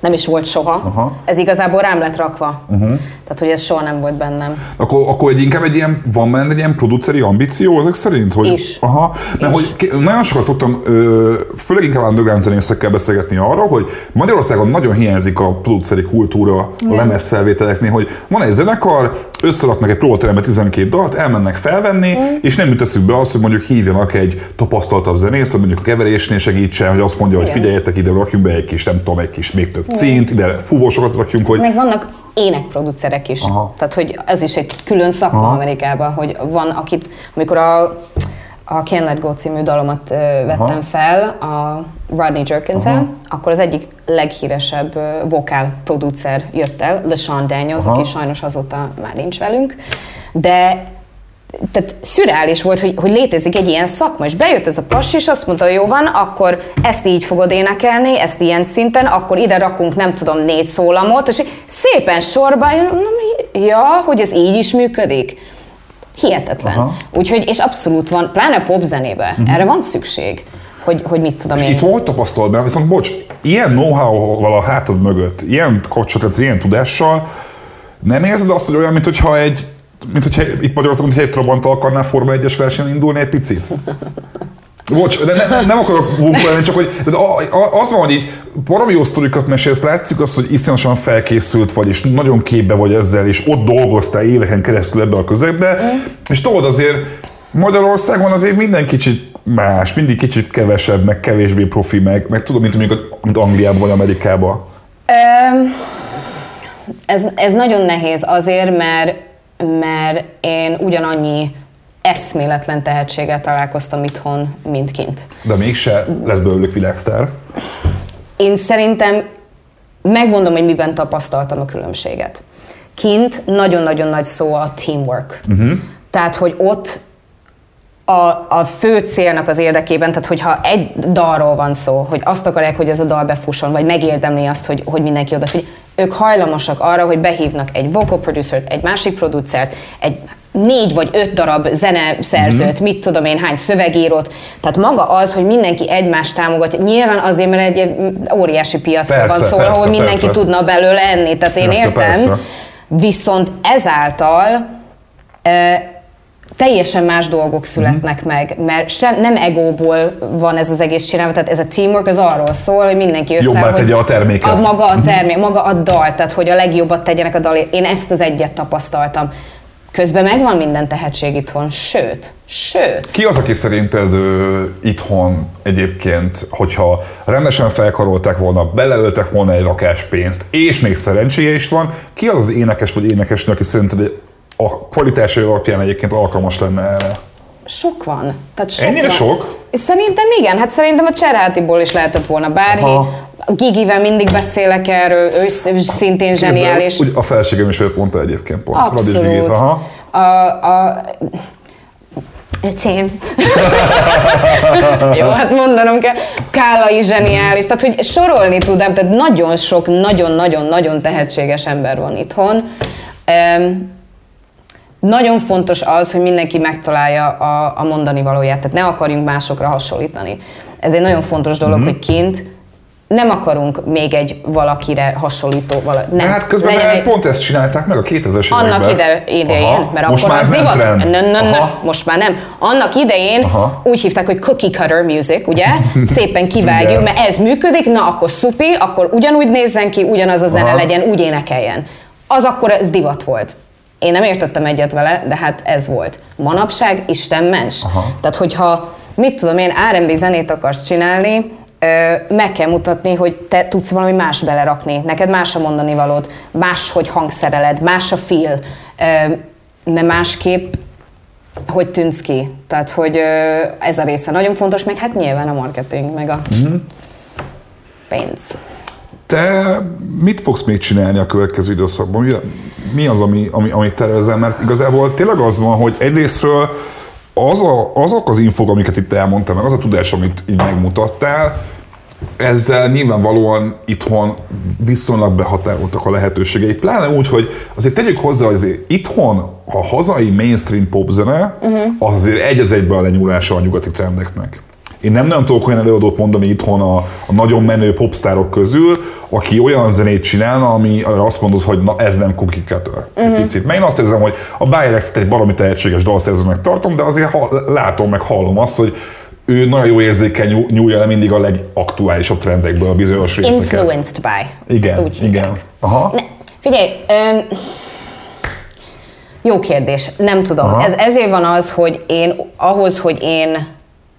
Nem is volt soha. Aha. Ez igazából rám lett rakva. Uh-huh. Tehát, hogy ez soha nem volt bennem. Akkor, akkor egy inkább egy ilyen, van benne egy ilyen produceri ambíció ezek szerint? Hogy, Is. Aha, mert Is. hogy nagyon sokat szoktam, főleg inkább underground zenészekkel beszélgetni arról, hogy Magyarországon nagyon hiányzik a produceri kultúra a lemezfelvételeknél, hogy van egy zenekar, összeraknak egy próbaterembe 12 dalt, elmennek felvenni, Mm. és nem jut eszükbe az, hogy mondjuk hívjanak egy tapasztaltabb zenész, hogy mondjuk a keverésnél segítsen, hogy azt mondja, hogy Igen. figyeljetek ide, rakjunk be egy kis, nem tudom, egy kis még több cínt, ide fúvósokat rakjunk, hogy Meg vannak énekproducerek is. Aha. Tehát, hogy ez is egy külön szakma Aha. Amerikában, hogy van, akit, amikor a, a Can't Let Go című dalomat ö, vettem Aha. fel a Rodney jerkins akkor az egyik leghíresebb ö, vokál producer jött el, LeSean Daniels, Aha. aki sajnos azóta már nincs velünk, de tehát szürreális volt, hogy, hogy létezik egy ilyen szakma, és bejött ez a passi, és azt mondta, hogy jó van, akkor ezt így fogod énekelni, ezt ilyen szinten, akkor ide rakunk, nem tudom, négy szólamot, és szépen sorba, én mondom, ja, hogy ez így is működik. Hihetetlen. Aha. Úgyhogy, és abszolút van, pláne popzenébe, uh-huh. erre van szükség, hogy, hogy mit tudom én. Itt hogy tapasztalod be? Viszont bocs, ilyen know-how-val a hátad mögött, ilyen kapcsolat, ilyen tudással, nem érzed azt, hogy olyan, mint hogyha egy mint hogyha itt Magyarországon, hogyha egy Trabant akarnál Forma 1-es versenyen indulni egy picit? Bocs, de ne, ne, nem akarok bunkolni, csak hogy de az van, hogy így valami jó sztorikat mesélsz, látszik azt, hogy iszonyatosan felkészült vagy, és nagyon képbe vagy ezzel, és ott dolgoztál éveken keresztül ebbe a közegbe, és tudod azért Magyarországon azért minden kicsit más, mindig kicsit kevesebb, meg kevésbé profi, meg, meg tudom, mint mondjuk mint Angliában vagy Amerikában. Öm, ez, ez nagyon nehéz azért, mert, mert én ugyanannyi eszméletlen tehetséggel találkoztam itthon, mint kint. De mégse lesz belőlük világsztár. Én szerintem megmondom, hogy miben tapasztaltam a különbséget. Kint nagyon-nagyon nagy szó a teamwork. Uh-huh. Tehát, hogy ott a, a fő célnak az érdekében, tehát hogyha egy dalról van szó, hogy azt akarják, hogy ez a dal befusson, vagy megérdemli azt, hogy, hogy mindenki odafigyel, ők hajlamosak arra, hogy behívnak egy vocal producer egy másik producert, egy négy vagy öt darab zeneszerzőt, mm-hmm. mit tudom én, hány szövegírót. Tehát maga az, hogy mindenki egymást támogatja, nyilván azért, mert egy óriási piacról van szó, ahol mindenki persze. tudna belőle enni, tehát én persze, értem. Persze. Viszont ezáltal e, teljesen más dolgok születnek mm-hmm. meg, mert sem, nem egóból van ez az egész csinálva, tehát ez a teamwork az arról szól, hogy mindenki összeáll, Jobbá tegye a terméket. A maga a termék, mm-hmm. maga a dal, tehát hogy a legjobbat tegyenek a dal. Én ezt az egyet tapasztaltam. Közben megvan minden tehetség itthon, sőt, sőt. Ki az, aki szerinted ö, itthon egyébként, hogyha rendesen felkarolták volna, beleöltek volna egy rakás pénzt, és még szerencséje is van, ki az az énekes vagy énekesnő, aki szerinted a kvalitásai alapján egyébként alkalmas lenne erre? Sok van. Tehát sok Ennyire van. sok? Szerintem igen, hát szerintem a Cserhátiból is lehetett volna bárki. A Gigivel mindig beszélek erről, ő, szintén zseniális. Úgy a felségem is őt mondta egyébként pont. Abszolút. Gigit, aha. A, a, Öcsém. Jó, hát mondanom kell. Kála is zseniális. Tehát, hogy sorolni tudám, tehát nagyon sok, nagyon-nagyon-nagyon tehetséges ember van itthon. Um, nagyon fontos az, hogy mindenki megtalálja a, a mondani valóját, tehát ne akarjunk másokra hasonlítani. Ez egy nagyon fontos dolog, mm-hmm. hogy kint nem akarunk még egy valakire hasonlító vala, nem. Hát közben Legyen egy... pont ezt csinálták meg a 2000-es Annak ide, idején, Aha. mert most akkor már az divat. Trend. No, no, no, most már nem. Annak idején Aha. úgy hívták, hogy cookie cutter music, ugye? Szépen kivágjuk, mert ez működik, na akkor szupi, akkor ugyanúgy nézzen ki, ugyanaz a zene Aha. legyen, úgy énekeljen. Az akkor ez divat volt. Én nem értettem egyet vele, de hát ez volt. Manapság Isten mens. Aha. Tehát, hogyha mit tudom én, R&B zenét akarsz csinálni, meg kell mutatni, hogy te tudsz valami más belerakni, neked más a mondani valód, más, hogy hangszereled, más a feel, mert másképp hogy tűnsz ki. Tehát, hogy ez a része nagyon fontos, meg hát nyilván a marketing, meg a mm-hmm. pénz. Te mit fogsz még csinálni a következő időszakban? Mi, mi az, ami, ami, amit tervezel? Mert igazából tényleg az van, hogy egyrésztről az a, azok az infok, amiket itt elmondtam, meg az a tudás, amit így megmutattál, ezzel nyilvánvalóan itthon viszonylag behatároltak a lehetőségei, pláne úgy, hogy azért tegyük hozzá, hogy azért itthon a hazai mainstream popzene uh-huh. az azért egy az egyben a lenyúlása a nyugati trendeknek. Én nem nagyon tudok olyan előadót mondani itthon a, a nagyon menő popstárok közül, aki olyan zenét csinál, ami azt mondod, hogy na ez nem cookie cutter. Uh-huh. Picit. Mert én azt érzem, hogy a Birex egy valami tehetséges dalszerzőnek tartom, de azért ha, látom, meg hallom azt, hogy ő nagyon jó érzékel nyúlja le mindig a legaktuálisabb trendekből a bizonyos részeket. Influenced by. Igen, Ezt úgy igen. Aha. Ne, figyelj, um, jó kérdés, nem tudom. Ez, ezért van az, hogy én ahhoz, hogy én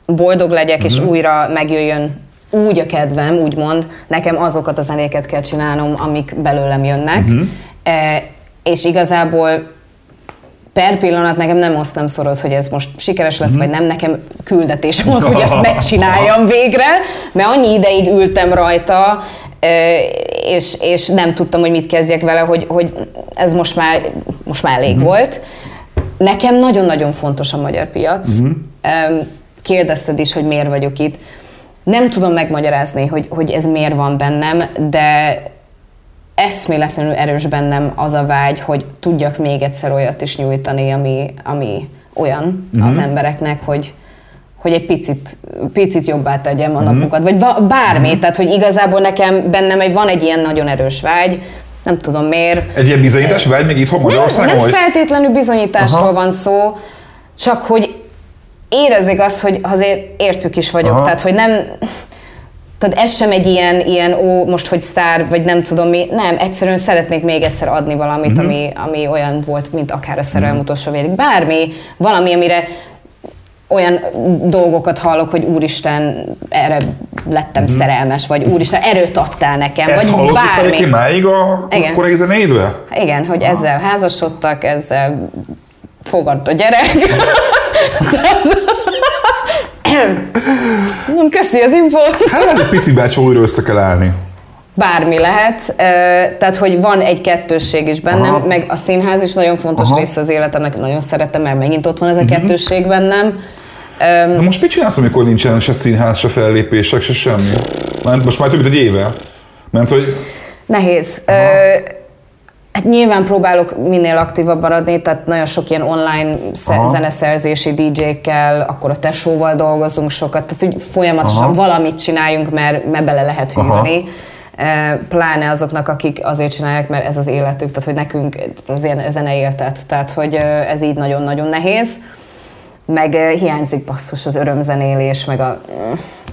boldog legyek, uh-huh. és mhm. újra megjöjjön úgy a kedvem, úgymond, nekem azokat a zenéket kell csinálnom, amik belőlem jönnek. Uh-huh. E, és igazából per pillanat nekem nem azt nem szoroz, hogy ez most sikeres lesz, mm. vagy nem, nekem küldetésem az, hogy ezt megcsináljam végre, mert annyi ideig ültem rajta, és, és nem tudtam, hogy mit kezdjek vele, hogy, hogy ez most már, most már elég mm. volt. Nekem nagyon-nagyon fontos a magyar piac. Mm. Kérdezted is, hogy miért vagyok itt. Nem tudom megmagyarázni, hogy, hogy ez miért van bennem, de eszméletlenül erős bennem az a vágy, hogy tudjak még egyszer olyat is nyújtani, ami, ami olyan uh-huh. az embereknek, hogy, hogy egy picit, picit jobbá tegyem a uh-huh. vagy bármi, uh-huh. tehát hogy igazából nekem bennem egy, van egy ilyen nagyon erős vágy, nem tudom miért. Egy ilyen bizonyítás vágy még itthon Magyarországon? Nem, nem feltétlenül bizonyításról Aha. van szó, csak hogy érezzék azt, hogy azért értük is vagyok, Aha. tehát hogy nem, tehát ez sem egy ilyen, ilyen ó, most hogy sztár, vagy nem tudom mi, nem, egyszerűen szeretnék még egyszer adni valamit, uh-huh. ami, ami olyan volt, mint akár a szerelem uh-huh. utolsó vérig. Bármi, valami, amire olyan dolgokat hallok, hogy úristen, erre lettem uh-huh. szerelmes, vagy úristen, erőt adtál nekem, Ezt vagy bármi. Ezt máig a Igen. korai zenéidve? Igen, hogy Aha. ezzel házasodtak, ezzel fogant a gyerek. Nem, köszi az infót. Hát lehet, hogy picivel csak újra össze kell állni. Bármi lehet, tehát hogy van egy kettősség is bennem, Aha. meg a színház is nagyon fontos Aha. része az életemnek, nagyon szeretem, mert megint ott van ez a kettősség bennem. De most mit csinálsz, amikor nincsen se színház, se fellépések, se semmi? Mert most már több mint egy éve. Mert hogy Nehéz. Ö, hát nyilván próbálok minél aktívabb maradni, tehát nagyon sok ilyen online Aha. zeneszerzési DJ-kkel, akkor a tesóval dolgozunk sokat, tehát hogy folyamatosan Aha. valamit csináljunk, mert, mert bele lehet Aha. hűlni. Ö, Pláne azoknak, akik azért csinálják, mert ez az életük, tehát hogy nekünk az ilyen zene éltet, tehát hogy ö, ez így nagyon-nagyon nehéz. Meg ö, hiányzik basszus az örömzenélés, meg a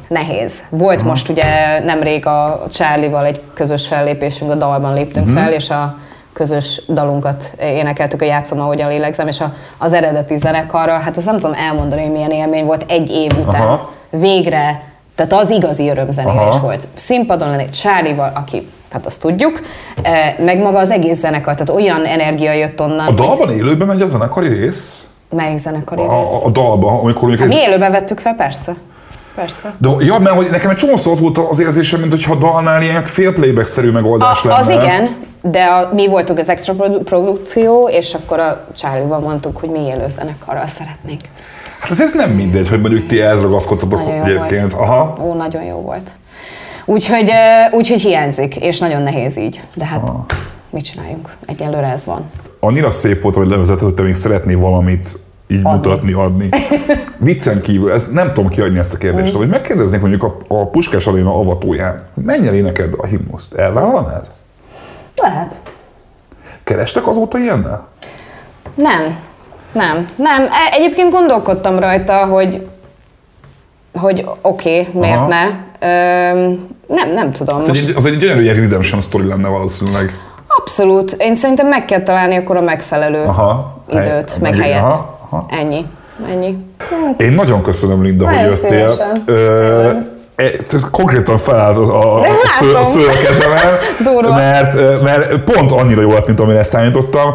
nehéz. Volt most ugye nemrég a Charlie-val egy közös fellépésünk, a dalban léptünk Mhm. fel, és a közös dalunkat énekeltük, a játszom, ahogyan lélegzem, és a, az eredeti zenekarral, hát azt nem tudom elmondani, hogy milyen élmény volt egy év után. Aha. Végre, tehát az igazi örömzenélés volt. Színpadon lenni Charlie-val, aki, hát azt tudjuk, eh, meg maga az egész zenekar, tehát olyan energia jött onnan. a dalban élőben megy a zenekari rész? Melyik zenekari A, rész? a, a dalban, amikor mondjuk Hát ez... mi élőben vettük fel, persze. Persze. De, ja, mert hogy nekem egy csomószor az volt az érzésem, mint hogyha a dalnál ilyen fél playback-szerű megoldás A, lenne. az igen, de a, mi voltunk az extra produ- produkció, és akkor a Charlie-val mondtuk, hogy mi élő zenekarral szeretnénk. Hát ez, ez nem mindegy, hogy mondjuk ti ehhez ragaszkodtatok egyébként. Aha. Ó, nagyon jó volt. Úgyhogy, úgyhogy hiányzik, és nagyon nehéz így. De hát mit csináljunk? Egyelőre ez van. Annyira szép volt, hogy levezetett, hogy te még szeretnél valamit így Adni. mutatni, adni. Viccen kívül, ez, nem tudom kiadni ezt a kérdést, Mm. hogy megkérdeznék mondjuk a, a Puskás Aréna avatóján, mennyire éneked a himnuszt? Elvállalnád? Lehet. Kerestek azóta ilyennel? Nem, nem, nem. E- Egyébként gondolkodtam rajta, hogy hogy oké, okay, miért Aha. ne. Öm, nem, nem tudom. Az Most egy, az egy gyönyörű ilyen redemption sztori lenne valószínűleg. abszolút. Én szerintem meg kell találni akkor a megfelelő Aha. időt, Hely- meg meg- helyet. aha, aha. Ennyi. Ennyi. Én nagyon köszönöm, Linda, hogy Nagyon jöttél. szívesen. Ö, tehát konkrétan felállt a, a, a, sző, a kezemen, mert, mert pont annyira jó lett, mint amire számítottam.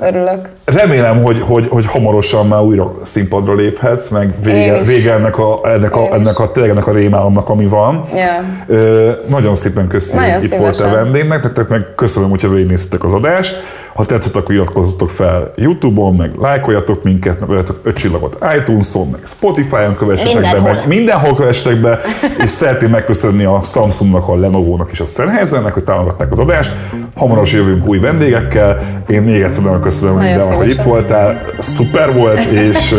Örülök. Remélem, hogy, hogy, hogy hamarosan már újra színpadra léphetsz, meg vége, vége ennek, a, ennek, a, ennek, a, tényleg ennek a rémálomnak, ami van. Ja. Ö, nagyon szépen köszönöm, Nagyon hogy itt voltál vendégnek, nektek meg köszönöm, hogyha végignéztetek az adást. Ha tetszett, akkor iratkozzatok fel YouTube-on, meg lájkoljatok minket, meg adjatok öt csillagot iTunes-on, meg Spotify-on kövessetek Mindenhol. be, meg mindenhol kövessetek be, és szeretném megköszönni a Samsungnak, a Lenovo-nak és a Sennheisernek, hogy támogatták az adást. Hamarosan jövünk új vendégekkel. Én még egyszer nagyon köszönöm, Lindának, hogy itt voltál. Szuper volt, és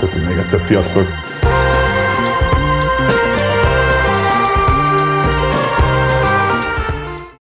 köszönöm még egyszer. Sziasztok!